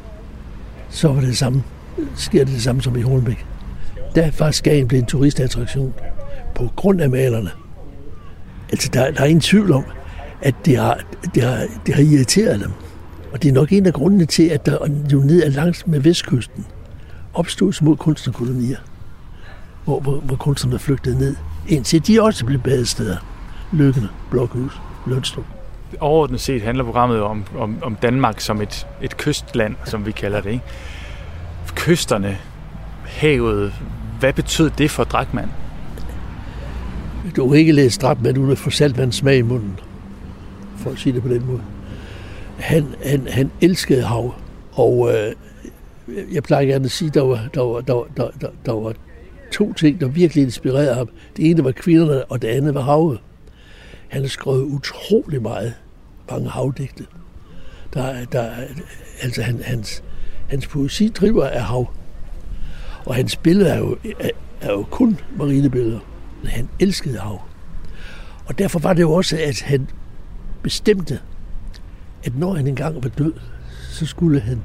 så var det, det samme, sker det det samme som i Holbæk. Der var Skagen blevet en turistattraktion på grund af malerne. Altså, der, der er ingen tvivl om, at det har, det, har, det har irriteret dem. Og det er nok en af grundene til, at der jo ned ad langs med vestkysten opstod små kunstnerkolonier, hvor, hvor, hvor kunstnerne flygtede ned, indtil de også blev badesteder. Lykkende, Blokhus, Lønstrup. Overordnet set handler programmet om, om, om Danmark som et, et kystland, som vi kalder det. Ikke? Kysterne, havet, hvad betød det for Drakman? Du har ikke læst Drakman uden at få saltvand smag i munden for at sige det på den måde. Han, han, han elskede hav, og øh, jeg plejer gerne at sige, at der var, der, var, der, var, der, der, der var to ting, der virkelig inspirerede ham. Det ene var kvinderne, og det andet var havet. Han har skrevet utrolig meget mange havdigte. Der, der, altså han, hans, hans poesi driver af hav. Og hans billeder er jo, er, er jo kun marinebilleder. Men han elskede hav. Og derfor var det jo også, at han bestemte, at når han engang var død, så skulle han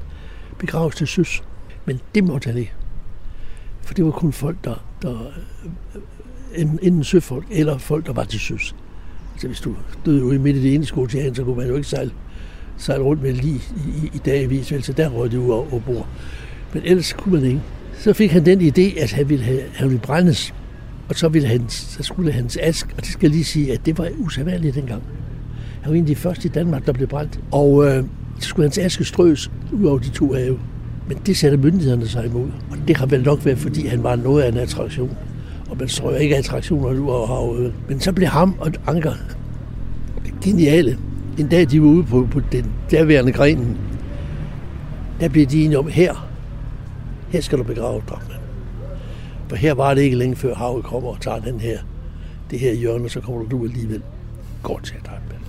begraves til søs. Men det måtte han ikke. For det var kun folk, der, der enten søfolk eller folk, der var til søs. Altså hvis du døde ude midt i det ene ocean, så kunne man jo ikke sejle, sejle rundt med lige i, i, i dagvis, så der røg det ud over bord. Men ellers kunne man ikke. Så fik han den idé, at han ville, have, han ville brændes, og så, ville han, så skulle hans ask, og det skal lige sige, at det var usædvanligt dengang. Han var en af de første i Danmark, der blev brændt. Og øh, så skulle hans aske strøs ud over de to have. Men det satte myndighederne sig imod. Og det har vel nok været, fordi han var noget af en attraktion. Og man strøger ikke attraktioner ud over havet. Men så blev ham og Anker geniale. En dag, de var ude på, på den derværende grenen, der blev de enige om, her, her skal du begrave drømmen. For her var det ikke længe før havet kommer og tager den her, det her hjørne, så kommer du alligevel Godt, til Drachmann.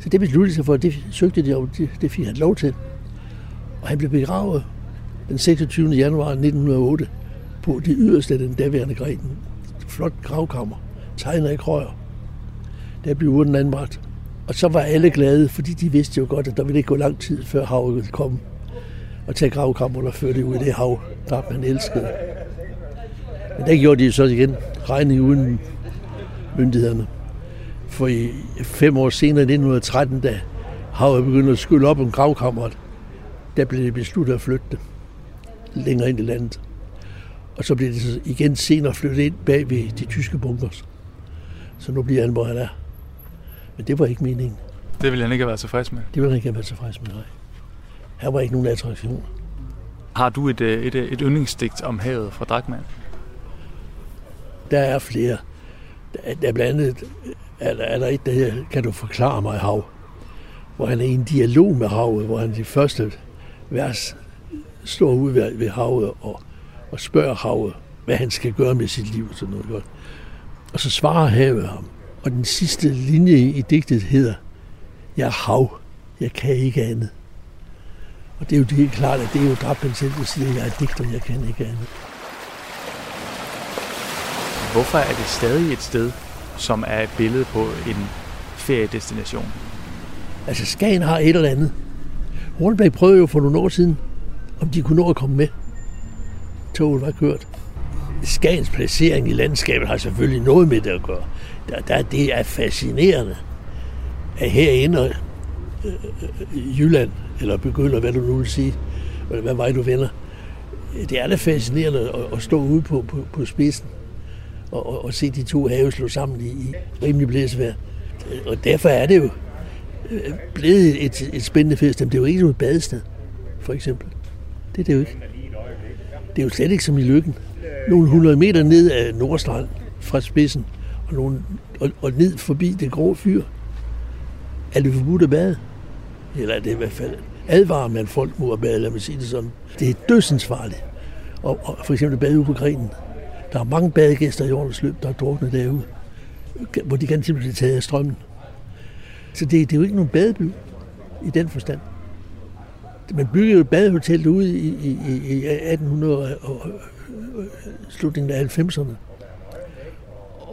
Så det besluttede sig for, det søgte de om, det, det fik han lov til. Og han blev begravet den 26. januar 1908 på det yderste af den daværende gren. Flot gravkammer, tegnet i krøjer. Der blev urten anbragt. Og så var alle glade, fordi de vidste jo godt, at der ville ikke gå lang tid, før havet ville komme og tage gravkammerne og føre det ud i det hav, der man elskede. Men der gjorde de så igen regning uden myndighederne. For i fem år senere, 1913, da havet begyndte at skylle op om gravkammeret, der blev det besluttet at flytte det længere ind i landet. Og så blev det så igen senere flyttet ind bag ved de tyske bunkers. Så nu bliver han, hvor han er. Men det var ikke meningen. Det ville han ikke have været tilfreds med? Det ville han ikke have været tilfreds med, nej. Her var ikke nogen attraktion. Har du et, øh, et, et yndlingsdigt om havet fra Drachmann? Der er flere. Der, der er blandt andet er der, er der et, der her, kan du forklare mig hav? Hvor han er i en dialog med havet, hvor han de første vers står ude ved, ved havet og, og spørger havet, hvad han skal gøre med sit liv og sådan noget godt. Og så svarer havet ham. Og den sidste linje i digtet hedder, jeg er hav, jeg kan ikke andet. Og det er jo det helt klart, at det er jo Drabben selv, der siger, at jeg er digter, jeg kan ikke andet. Hvorfor er det stadig et sted, som er et billede på en feriedestination? Altså Skagen har et eller andet. Hornbæk prøvede jo for nogle år siden, om de kunne nå at komme med. Toget var kørt. Skagens placering i landskabet har selvfølgelig noget med det at gøre. Der, der, det er fascinerende, at herinde øh, i Jylland, eller begynder, hvad du nu vil sige, hvad vej du vender, det er da fascinerende at, at stå ude på, på, på spidsen og, og, og se de to have slå sammen i, i rimelig blæsevejr. Og derfor er det jo øh, blevet et, et spændende fest. Det er jo ikke noget badested, for eksempel. Det er det jo ikke. Det er jo slet ikke som i Lykken. Nogle 100 meter ned af Nordstrand fra spidsen, og, nogle, og, og ned forbi det grå fyr. Er det forbudt at bade? Eller er det i hvert fald advarer man folk mod at bade, lad mig sige det sådan. Det er dødsensfarligt. Og, og for eksempel bade ude på grenen. Der er mange badegæster i årets løb, der er druknet derude, hvor de kan simpelthen blive taget af strømmen. Så det, det er jo ikke nogen badeby i den forstand. Man byggede jo et badehotel ude i, i, i 1800 og øh, slutningen af 90'erne.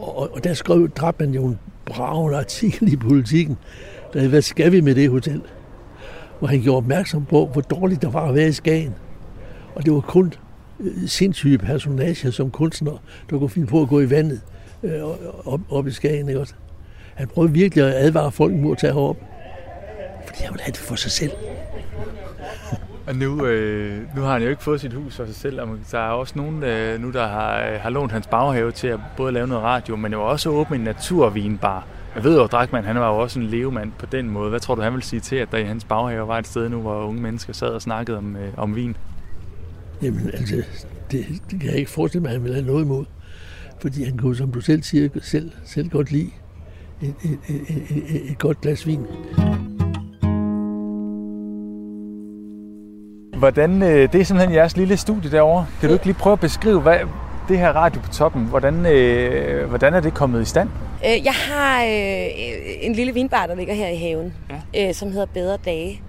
Og, og der skrev Drabman jo en bravende artikel i politikken, der hed, hvad skal vi med det hotel? Hvor han gjorde opmærksom på, hvor dårligt der var at være i Skagen. Og det var kun øh, sindssyge personager som kunstner, der kunne finde på at gå i vandet øh, op, op i Skagen. Ikke også? Han prøvede virkelig at advare folk mod at tage herop, fordi han ville have det for sig selv. Og nu, øh, nu har han jo ikke fået sit hus for sig selv, og der er også nogen øh, nu, der har, øh, har lånt hans baghave til at både lave noget radio, men jo også åbne en naturvinbar. Jeg ved jo, at Drakman, han var jo også en levemand på den måde. Hvad tror du, han vil sige til, at der i hans baghave var et sted nu, hvor unge mennesker sad og snakkede om, øh, om vin? Jamen altså, det, det kan jeg ikke forestille mig, at han ville have noget imod. Fordi han kunne, som du selv siger, selv, selv godt lide et, et, et, et, et godt glas vin. Hvordan, øh, det er simpelthen jeres lille studie derovre. Kan du ikke lige prøve at beskrive, hvad, det her radio på toppen, hvordan, øh, hvordan er det kommet i stand? Øh, jeg har øh, en lille vinbar, der ligger her i haven, ja. øh, som hedder Bedre Dage.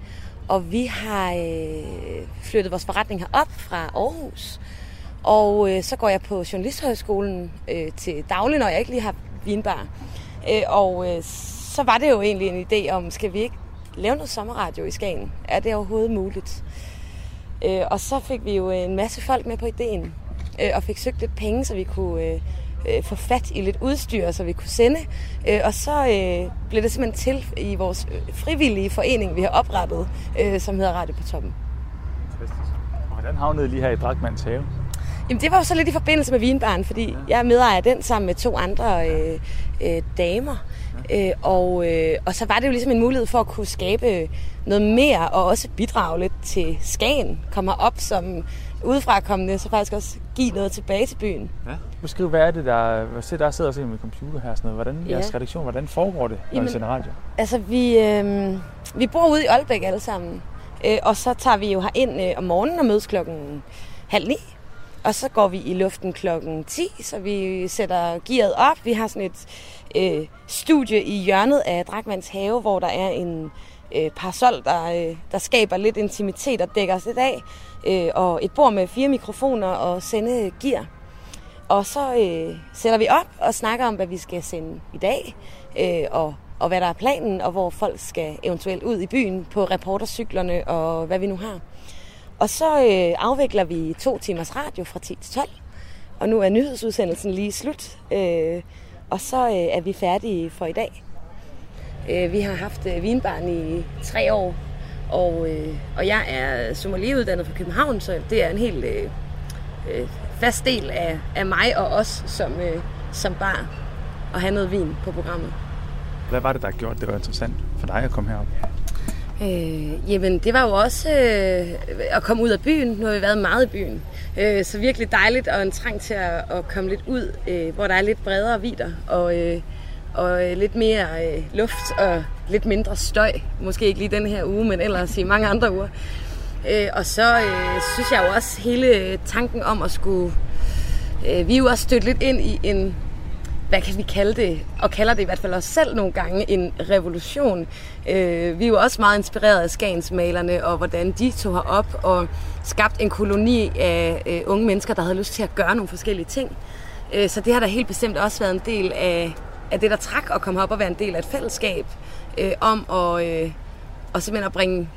Og vi har øh, flyttet vores forretning herop fra Aarhus. Og øh, så går jeg på Journalisthøjskolen øh, til daglig, når jeg ikke lige har vinbar. Øh, og øh, så var det jo egentlig en idé om, skal vi ikke lave noget sommerradio i Skagen? Er det overhovedet muligt? Øh, og så fik vi jo en masse folk med på ideen, øh, og fik søgt lidt penge, så vi kunne øh, øh, få fat i lidt udstyr, så vi kunne sende. Øh, og så øh, blev det simpelthen til i vores øh, frivillige forening, vi har oprettet, øh, som hedder Radio på Toppen. Og hvordan havnede I lige her i Drakmans have? Jamen det var jo så lidt i forbindelse med Vinbaren, fordi ja. jeg er medejer den sammen med to andre øh, øh, damer. Ja. Øh, og, øh, og så var det jo ligesom en mulighed for at kunne skabe noget mere, og også bidrage lidt til Skagen. Kommer op som udefra kommende, så faktisk også give noget tilbage til byen. Ja. Beskriv, hvad er det, der, se, der sidder og ser med computer her, sådan noget. Hvordan, ja. jeres redaktion, hvordan foregår det, når Jamen, I sender radio? Altså, vi, øh, vi bor ude i Aalbæk alle sammen, øh, og så tager vi jo her ind øh, om morgenen og mødes klokken halv ni. Og så går vi i luften klokken 10, så vi sætter gearet op. Vi har sådan et øh, studie i hjørnet af Drakmands have, hvor der er en øh, parasol, der, øh, der skaber lidt intimitet og dækker os lidt af. Øh, og et bord med fire mikrofoner og sende gear. Og så øh, sætter vi op og snakker om, hvad vi skal sende i dag, øh, og, og hvad der er planen, og hvor folk skal eventuelt ud i byen på reportercyklerne og hvad vi nu har. Og så øh, afvikler vi to timers radio fra 10 til 12. Og nu er nyhedsudsendelsen lige slut. Øh, og så øh, er vi færdige for i dag. Øh, vi har haft øh, vinbarn i tre år, og, øh, og jeg er sommelieruddannet fra København, så det er en helt øh, øh, fast del af, af mig og os som, øh, som bar at have noget vin på programmet. Hvad var det, der gjorde det var interessant for dig at komme herop? Øh, jamen, det var jo også øh, at komme ud af byen. Nu har vi været meget i byen. Øh, så virkelig dejligt og en trang til at, at komme lidt ud, øh, hvor der er lidt bredere vider og, øh, og øh, lidt mere øh, luft og lidt mindre støj. Måske ikke lige den her uge, men ellers i mange andre uger. Øh, og så øh, synes jeg jo også hele tanken om at skulle... Øh, vi er jo også stødt lidt ind i en hvad kan vi kalde det, og kalder det i hvert fald os selv nogle gange, en revolution. Øh, vi er jo også meget inspireret af Skagensmalerne, og hvordan de tog op og skabt en koloni af øh, unge mennesker, der havde lyst til at gøre nogle forskellige ting. Øh, så det har da helt bestemt også været en del af, af det, der trak at komme op og være en del af et fællesskab, øh, om at, øh, og simpelthen at bringe,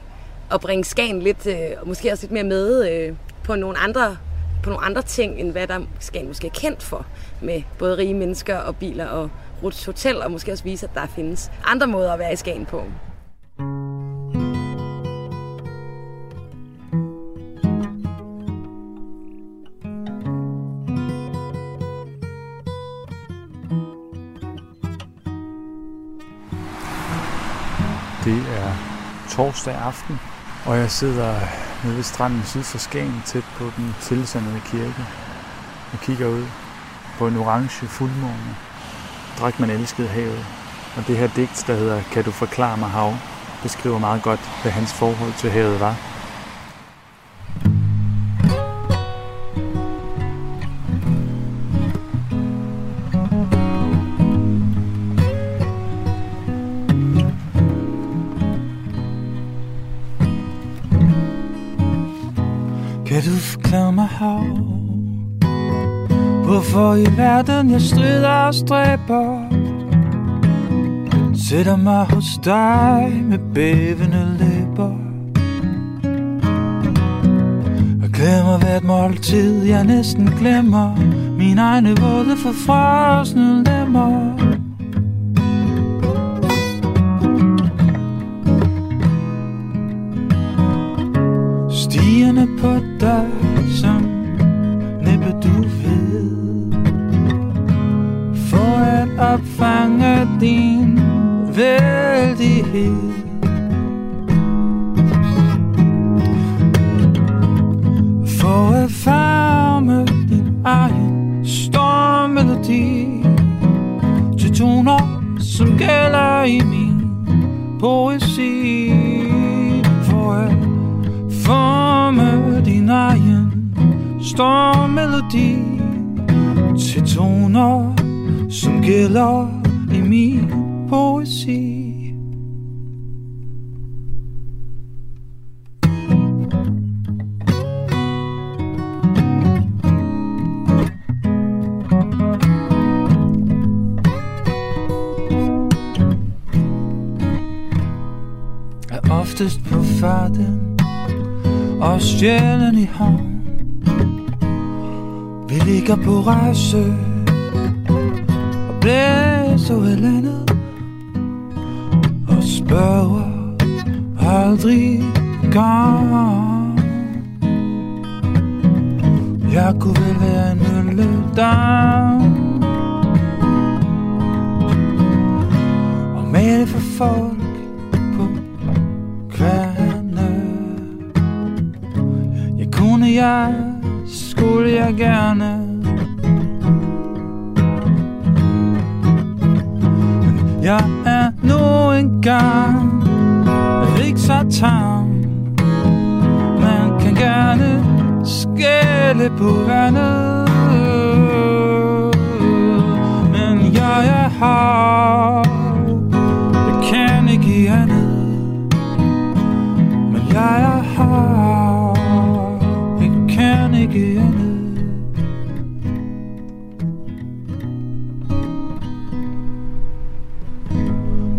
at bringe Skagen lidt, øh, måske også lidt mere med øh, på nogle andre på nogle andre ting, end hvad der Skagen måske er kendt for, med både rige mennesker og biler og Ruts Hotel, og måske også vise, at der findes andre måder at være i Skagen på. Torsdag aften, og jeg sidder nede ved stranden syd for Skagen, tæt på den tilsandede kirke, og kigger ud på en orange fuldmåne. Drak man elskede havet. Og det her digt, der hedder Kan du forklare mig hav, beskriver meget godt, hvad hans forhold til havet var. Hvorfor i verden jeg strider og stræber Sætter mig hos dig med bævende læber. Og glemmer hvert måltid jeg næsten glemmer Mine egne våde forfrosne lemmer. You. På ikke på vandet. Men jeg er hav Jeg kan ikke andet. Men jeg er hav Jeg kan ikke andet.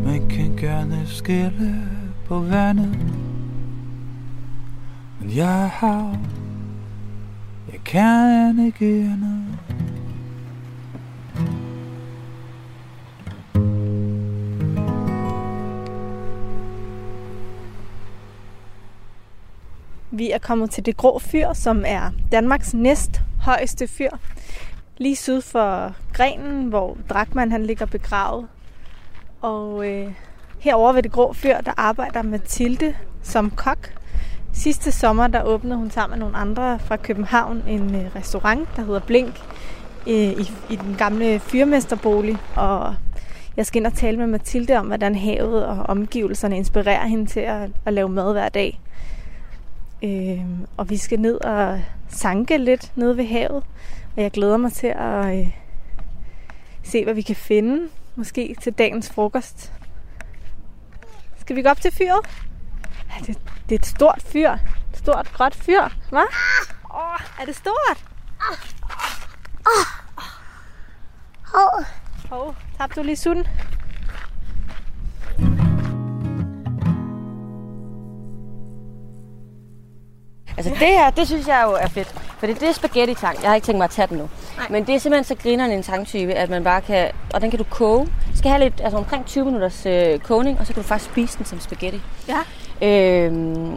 Man kan gerne skille på vandet. Men jeg er hav jeg kan Vi er kommet til det grå fyr, som er Danmarks næst højeste fyr. Lige syd for grenen, hvor Drakman han ligger begravet. Og øh, herovre ved det grå fyr, der arbejder Mathilde som kok. Sidste sommer, der åbnede hun sammen med nogle andre fra København en øh, restaurant, der hedder Blink, øh, i, i den gamle fyrmesterbolig. Og jeg skal ind og tale med Mathilde om, hvordan havet og omgivelserne inspirerer hende til at, at lave mad hver dag. Øh, og vi skal ned og sanke lidt nede ved havet. Og jeg glæder mig til at øh, se, hvad vi kan finde. Måske til dagens frokost. Skal vi gå op til fyret? Ja, det, det er et stort fyr. Et stort, gråt fyr. Hvad? Åh, oh, er det stort? Hov. Hov, tabte du lige sutten? Altså det her, det synes jeg jo er fedt. For det er spaghetti-tang. Jeg har ikke tænkt mig at tage den nu. Nej. Men det er simpelthen så grinerende en tangtype, at man bare kan... Og den kan du koge. Du skal have lidt, altså omkring 20 minutters øh, kogning, og så kan du faktisk spise den som spaghetti. Ja. Øhm,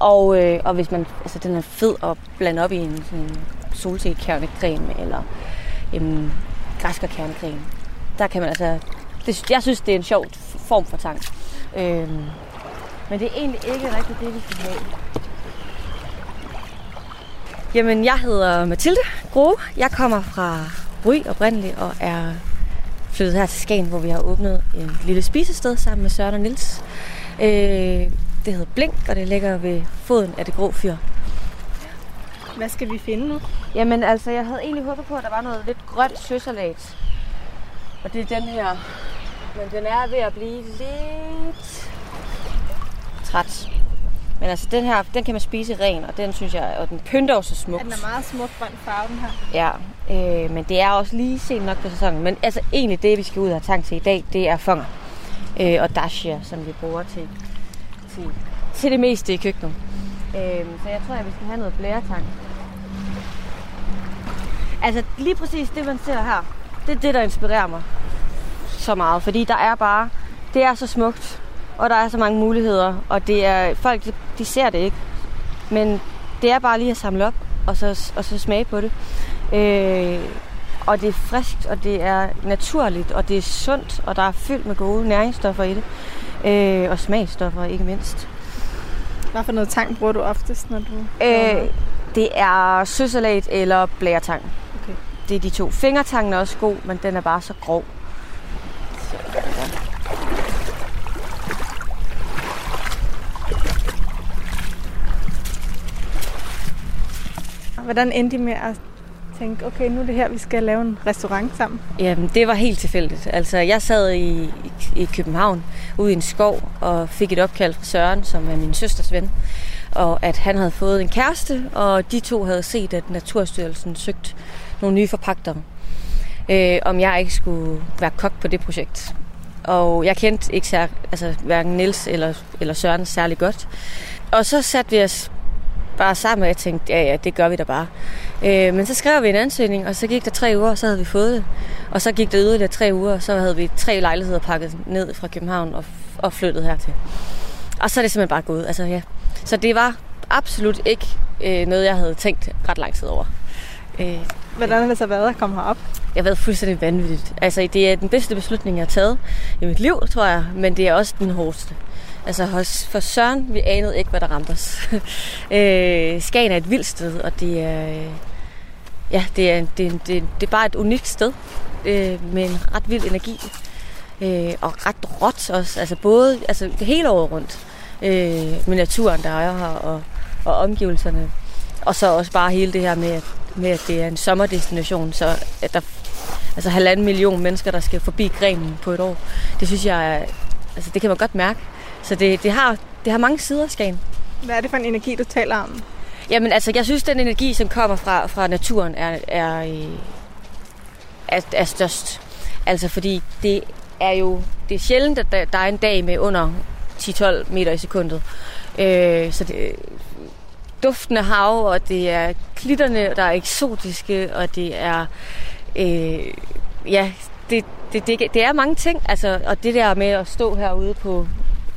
og, øh, og hvis man... Altså den er fed at blande op i en sådan solsikkernecreme, eller øhm, græskerkernecreme. Der kan man altså... Det, jeg synes, det er en sjov form for tang. Øhm, men det er egentlig ikke rigtigt det, vi skal have. Jamen, jeg hedder Mathilde Groe. Jeg kommer fra Ry oprindeligt og er flyttet her til Skagen, hvor vi har åbnet et lille spisested sammen med Søren og Nils. Øh, det hedder Blink, og det ligger ved foden af det grå fyr. Hvad skal vi finde nu? Jamen, altså, jeg havde egentlig håbet på, at der var noget lidt grønt søsalat. Og det er den her. Men den er ved at blive lidt træt. Men altså, den her, den kan man spise ren, og den synes jeg, og den pynter jo så smukt. Den er meget smuk grøn farve, den her. Ja, øh, men det er også lige sent nok på sæsonen. Men altså, egentlig det, vi skal ud og have tang til i dag, det er fonger. Øh, og dashia, som vi bruger til, til, til det meste i køkkenet. Øh, så jeg tror, at vi skal have noget blæretang. Altså, lige præcis det, man ser her, det er det, der inspirerer mig så meget. Fordi der er bare, det er så smukt, og der er så mange muligheder, og det er, folk de, de ser det ikke. Men det er bare lige at samle op, og så, og så smage på det. Øh, og det er friskt, og det er naturligt, og det er sundt, og der er fyldt med gode næringsstoffer i det. Øh, og smagsstoffer ikke mindst. Hvad for noget tang bruger du oftest, når du... Øh, det er søsalat eller blærtang. Okay. Det er de to. Fingertangen er også god, men den er bare så grov. Så, ja. Hvordan endte I med at tænke, okay, nu er det her, vi skal lave en restaurant sammen? Jamen, det var helt tilfældigt. Altså, jeg sad i, i, København, ude i en skov, og fik et opkald fra Søren, som er min søsters ven, og at han havde fået en kæreste, og de to havde set, at Naturstyrelsen søgte nogle nye forpagtere, øh, om jeg ikke skulle være kok på det projekt. Og jeg kendte ikke sær, altså, hverken Nils eller, eller Søren særlig godt. Og så satte vi os bare sammen, og jeg tænkte, ja, ja, det gør vi da bare. Øh, men så skrev vi en ansøgning, og så gik der tre uger, og så havde vi fået det. Og så gik der yderligere tre uger, og så havde vi tre lejligheder pakket ned fra København og, og flyttet hertil. Og så er det simpelthen bare gået. Altså, ja. Så det var absolut ikke øh, noget, jeg havde tænkt ret lang tid over. Øh, Hvordan har det så været at komme herop? Jeg har været fuldstændig vanvittigt. Altså, det er den bedste beslutning, jeg har taget i mit liv, tror jeg, men det er også den hårdeste. Altså hos, for Søren, vi anede ikke, hvad der ramte os. øh, Skagen er et vildt sted, og det er, ja, det er, det, det, det er bare et unikt sted øh, med en ret vild energi. Øh, og ret råt også, altså både altså det hele året rundt. Øh, med naturen, der er her, og, og omgivelserne. Og så også bare hele det her med, med at det er en sommerdestination, så at der altså halvanden million mennesker, der skal forbi grenen på et år. Det synes jeg, altså det kan man godt mærke. Så det, det, har, det har mange sider, Skagen. Hvad er det for en energi, du taler om? Jamen altså, jeg synes, den energi, som kommer fra, fra naturen, er, er, er, er størst. Altså fordi det er jo det er sjældent, at der, der er en dag med under 10-12 meter i sekundet. Øh, så det, duftende hav, og det er klitterne, der er eksotiske, og det er... Øh, ja, det, det, det, det er mange ting. Altså, og det der med at stå herude på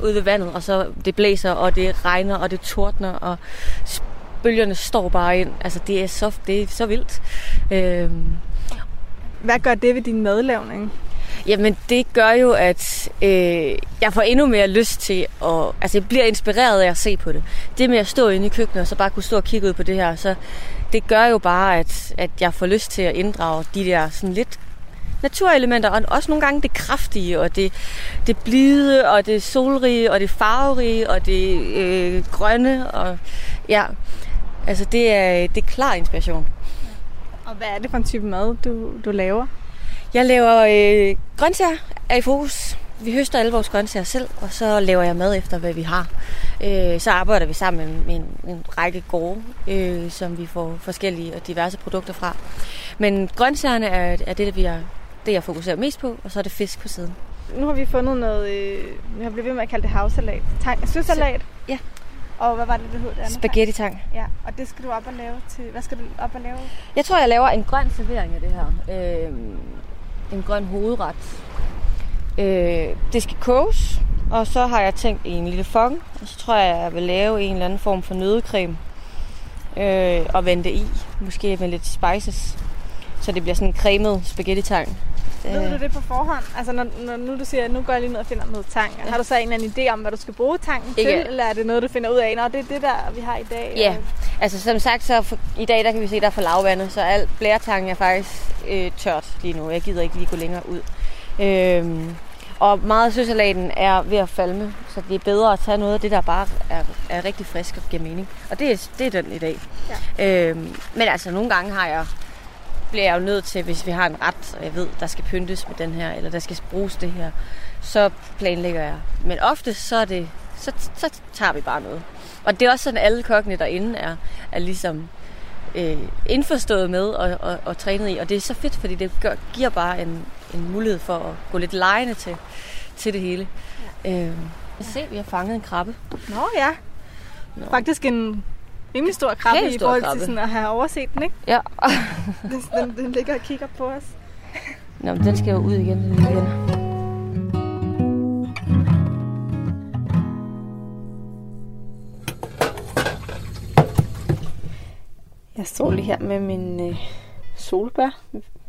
ude ved vandet, og så det blæser, og det regner, og det tordner, og bølgerne står bare ind. Altså, det er så, det er så vildt. Øh, Hvad gør det ved din madlavning? Jamen, det gør jo, at øh, jeg får endnu mere lyst til at... Altså, jeg bliver inspireret af at se på det. Det med at stå inde i køkkenet, og så bare kunne stå og kigge ud på det her, så det gør jo bare, at, at jeg får lyst til at inddrage de der sådan lidt naturelementer, og også nogle gange det kraftige, og det, det blide, og det solrige, og det farverige, og det øh, grønne, og ja, altså det er, det er klar inspiration. Og hvad er det for en type mad, du, du laver? Jeg laver øh, grøntsager er i fokus. Vi høster alle vores grøntsager selv, og så laver jeg mad efter, hvad vi har. Øh, så arbejder vi sammen med en, en række gårde, øh, som vi får forskellige og diverse produkter fra. Men grøntsagerne er, er det, vi har, det, jeg fokuserer mest på, og så er det fisk på siden. Nu har vi fundet noget, øh, vi har blivet ved med at kalde det havsalat. Tang, søsalat. Ja. Og hvad var det, det hed? Det andet? Spaghetti-tang. Ja, og det skal du op og lave til... Hvad skal du op og lave? Jeg tror, jeg laver en grøn servering af det her. Øh, en grøn hovedret. Øh, det skal koges, og så har jeg tænkt i en lille fong, og så tror jeg, jeg vil lave en eller anden form for nødecreme øh, og vende det i, måske med lidt spices, så det bliver sådan en cremet spaghetti-tang. Ved du det på forhånd? Altså når, når nu du siger, at nu går jeg lige ned og finder noget tang. Ja. Har du så en eller anden idé om, hvad du skal bruge tangen Ikke. til? Eller er det noget, du finder ud af? Nå, det er det der, vi har i dag. Ja, altså som sagt, så for, i dag der kan vi se, der er for lavvandet, så alt blæretangen er faktisk øh, tørt lige nu. Jeg gider ikke lige gå længere ud. Øhm, og meget af søsalaten er ved at falme, så det er bedre at tage noget af det, der bare er, er rigtig frisk og giver mening. Og det er, det er den i dag. Ja. Øhm, men altså, nogle gange har jeg, bliver jeg jo nødt til, hvis vi har en ret, og jeg ved, der skal pyntes med den her, eller der skal bruges det her, så planlægger jeg. Men ofte så, er det, så, så tager vi bare noget. Og det er også sådan, alle kokkene derinde er, er ligesom øh, indforstået med og, og, og trænet i. Og det er så fedt, fordi det gør, giver bare en, en mulighed for at gå lidt lejende til, til det hele. Ja. Øh, se, vi har fanget en krabbe. Nå ja. Nå. Faktisk en rimelig stor krabbe i forhold krabbe. til sådan at have overset den, ikke? Ja. Den, den, den ligger og kigger på os. Nå, men den skal jo ud igen, den ven. Jeg står lige her med min øh, solbær.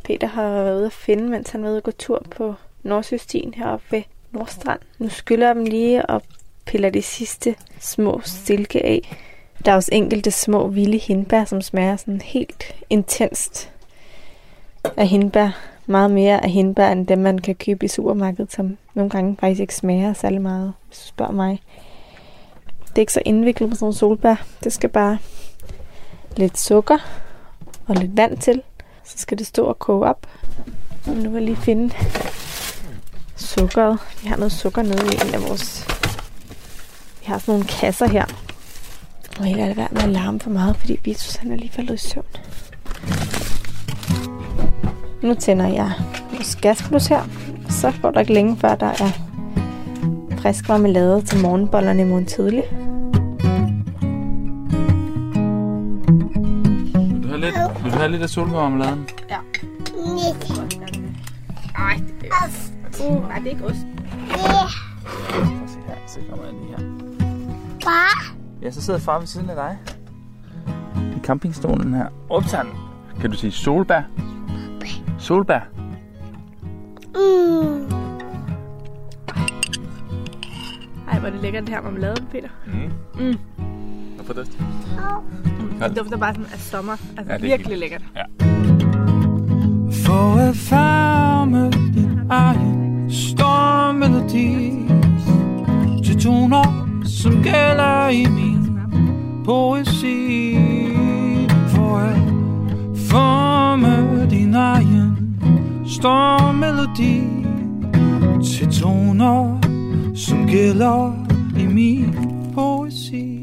Peter har været ude at finde, mens han var ude at gå tur på Nordsøstien heroppe ved Nordstrand. Nu skyller jeg dem lige og piller de sidste små stilke af. Der er også enkelte små vilde hindbær, som smager sådan helt intenst af hindbær. Meget mere af hindbær, end dem man kan købe i supermarkedet, som nogle gange faktisk ikke smager særlig meget, hvis du spørger mig. Det er ikke så indviklet med sådan nogle solbær. Det skal bare lidt sukker og lidt vand til. Så skal det stå og koge op. Og nu vil jeg lige finde sukkeret. Vi har noget sukker nede i en af vores... Vi har sådan nogle kasser her. Og helt lade være med at larme for meget, fordi Vitus han er lige faldet i søvn. Nu tænder jeg vores gasplus her. Så går der ikke længe før der er frisk marmelade til morgenbollerne i morgen tidlig. Vil du have lidt, vil du have lidt af solbærmarmeladen? Ja. Ej, det er... Uh, nej, det er ikke ost. Her, så kommer jeg lige her. Far? Ja, så sidder far ved siden af dig. I campingstolen her. Optagen. Kan du sige solbær? Solbær. Mm. Ej, hvor er det lækkert, det her marmelade, Peter. Mm. Mm. Hvorfor det? Det dufter bare sådan af sommer. Altså Ja, ja, det er virkelig fint. lækkert. Ja. For at farme din egen stormmelodi Til toner, som gælder i min poesi. For at forme din egen stormelodi Til toner som gælder i min poesi.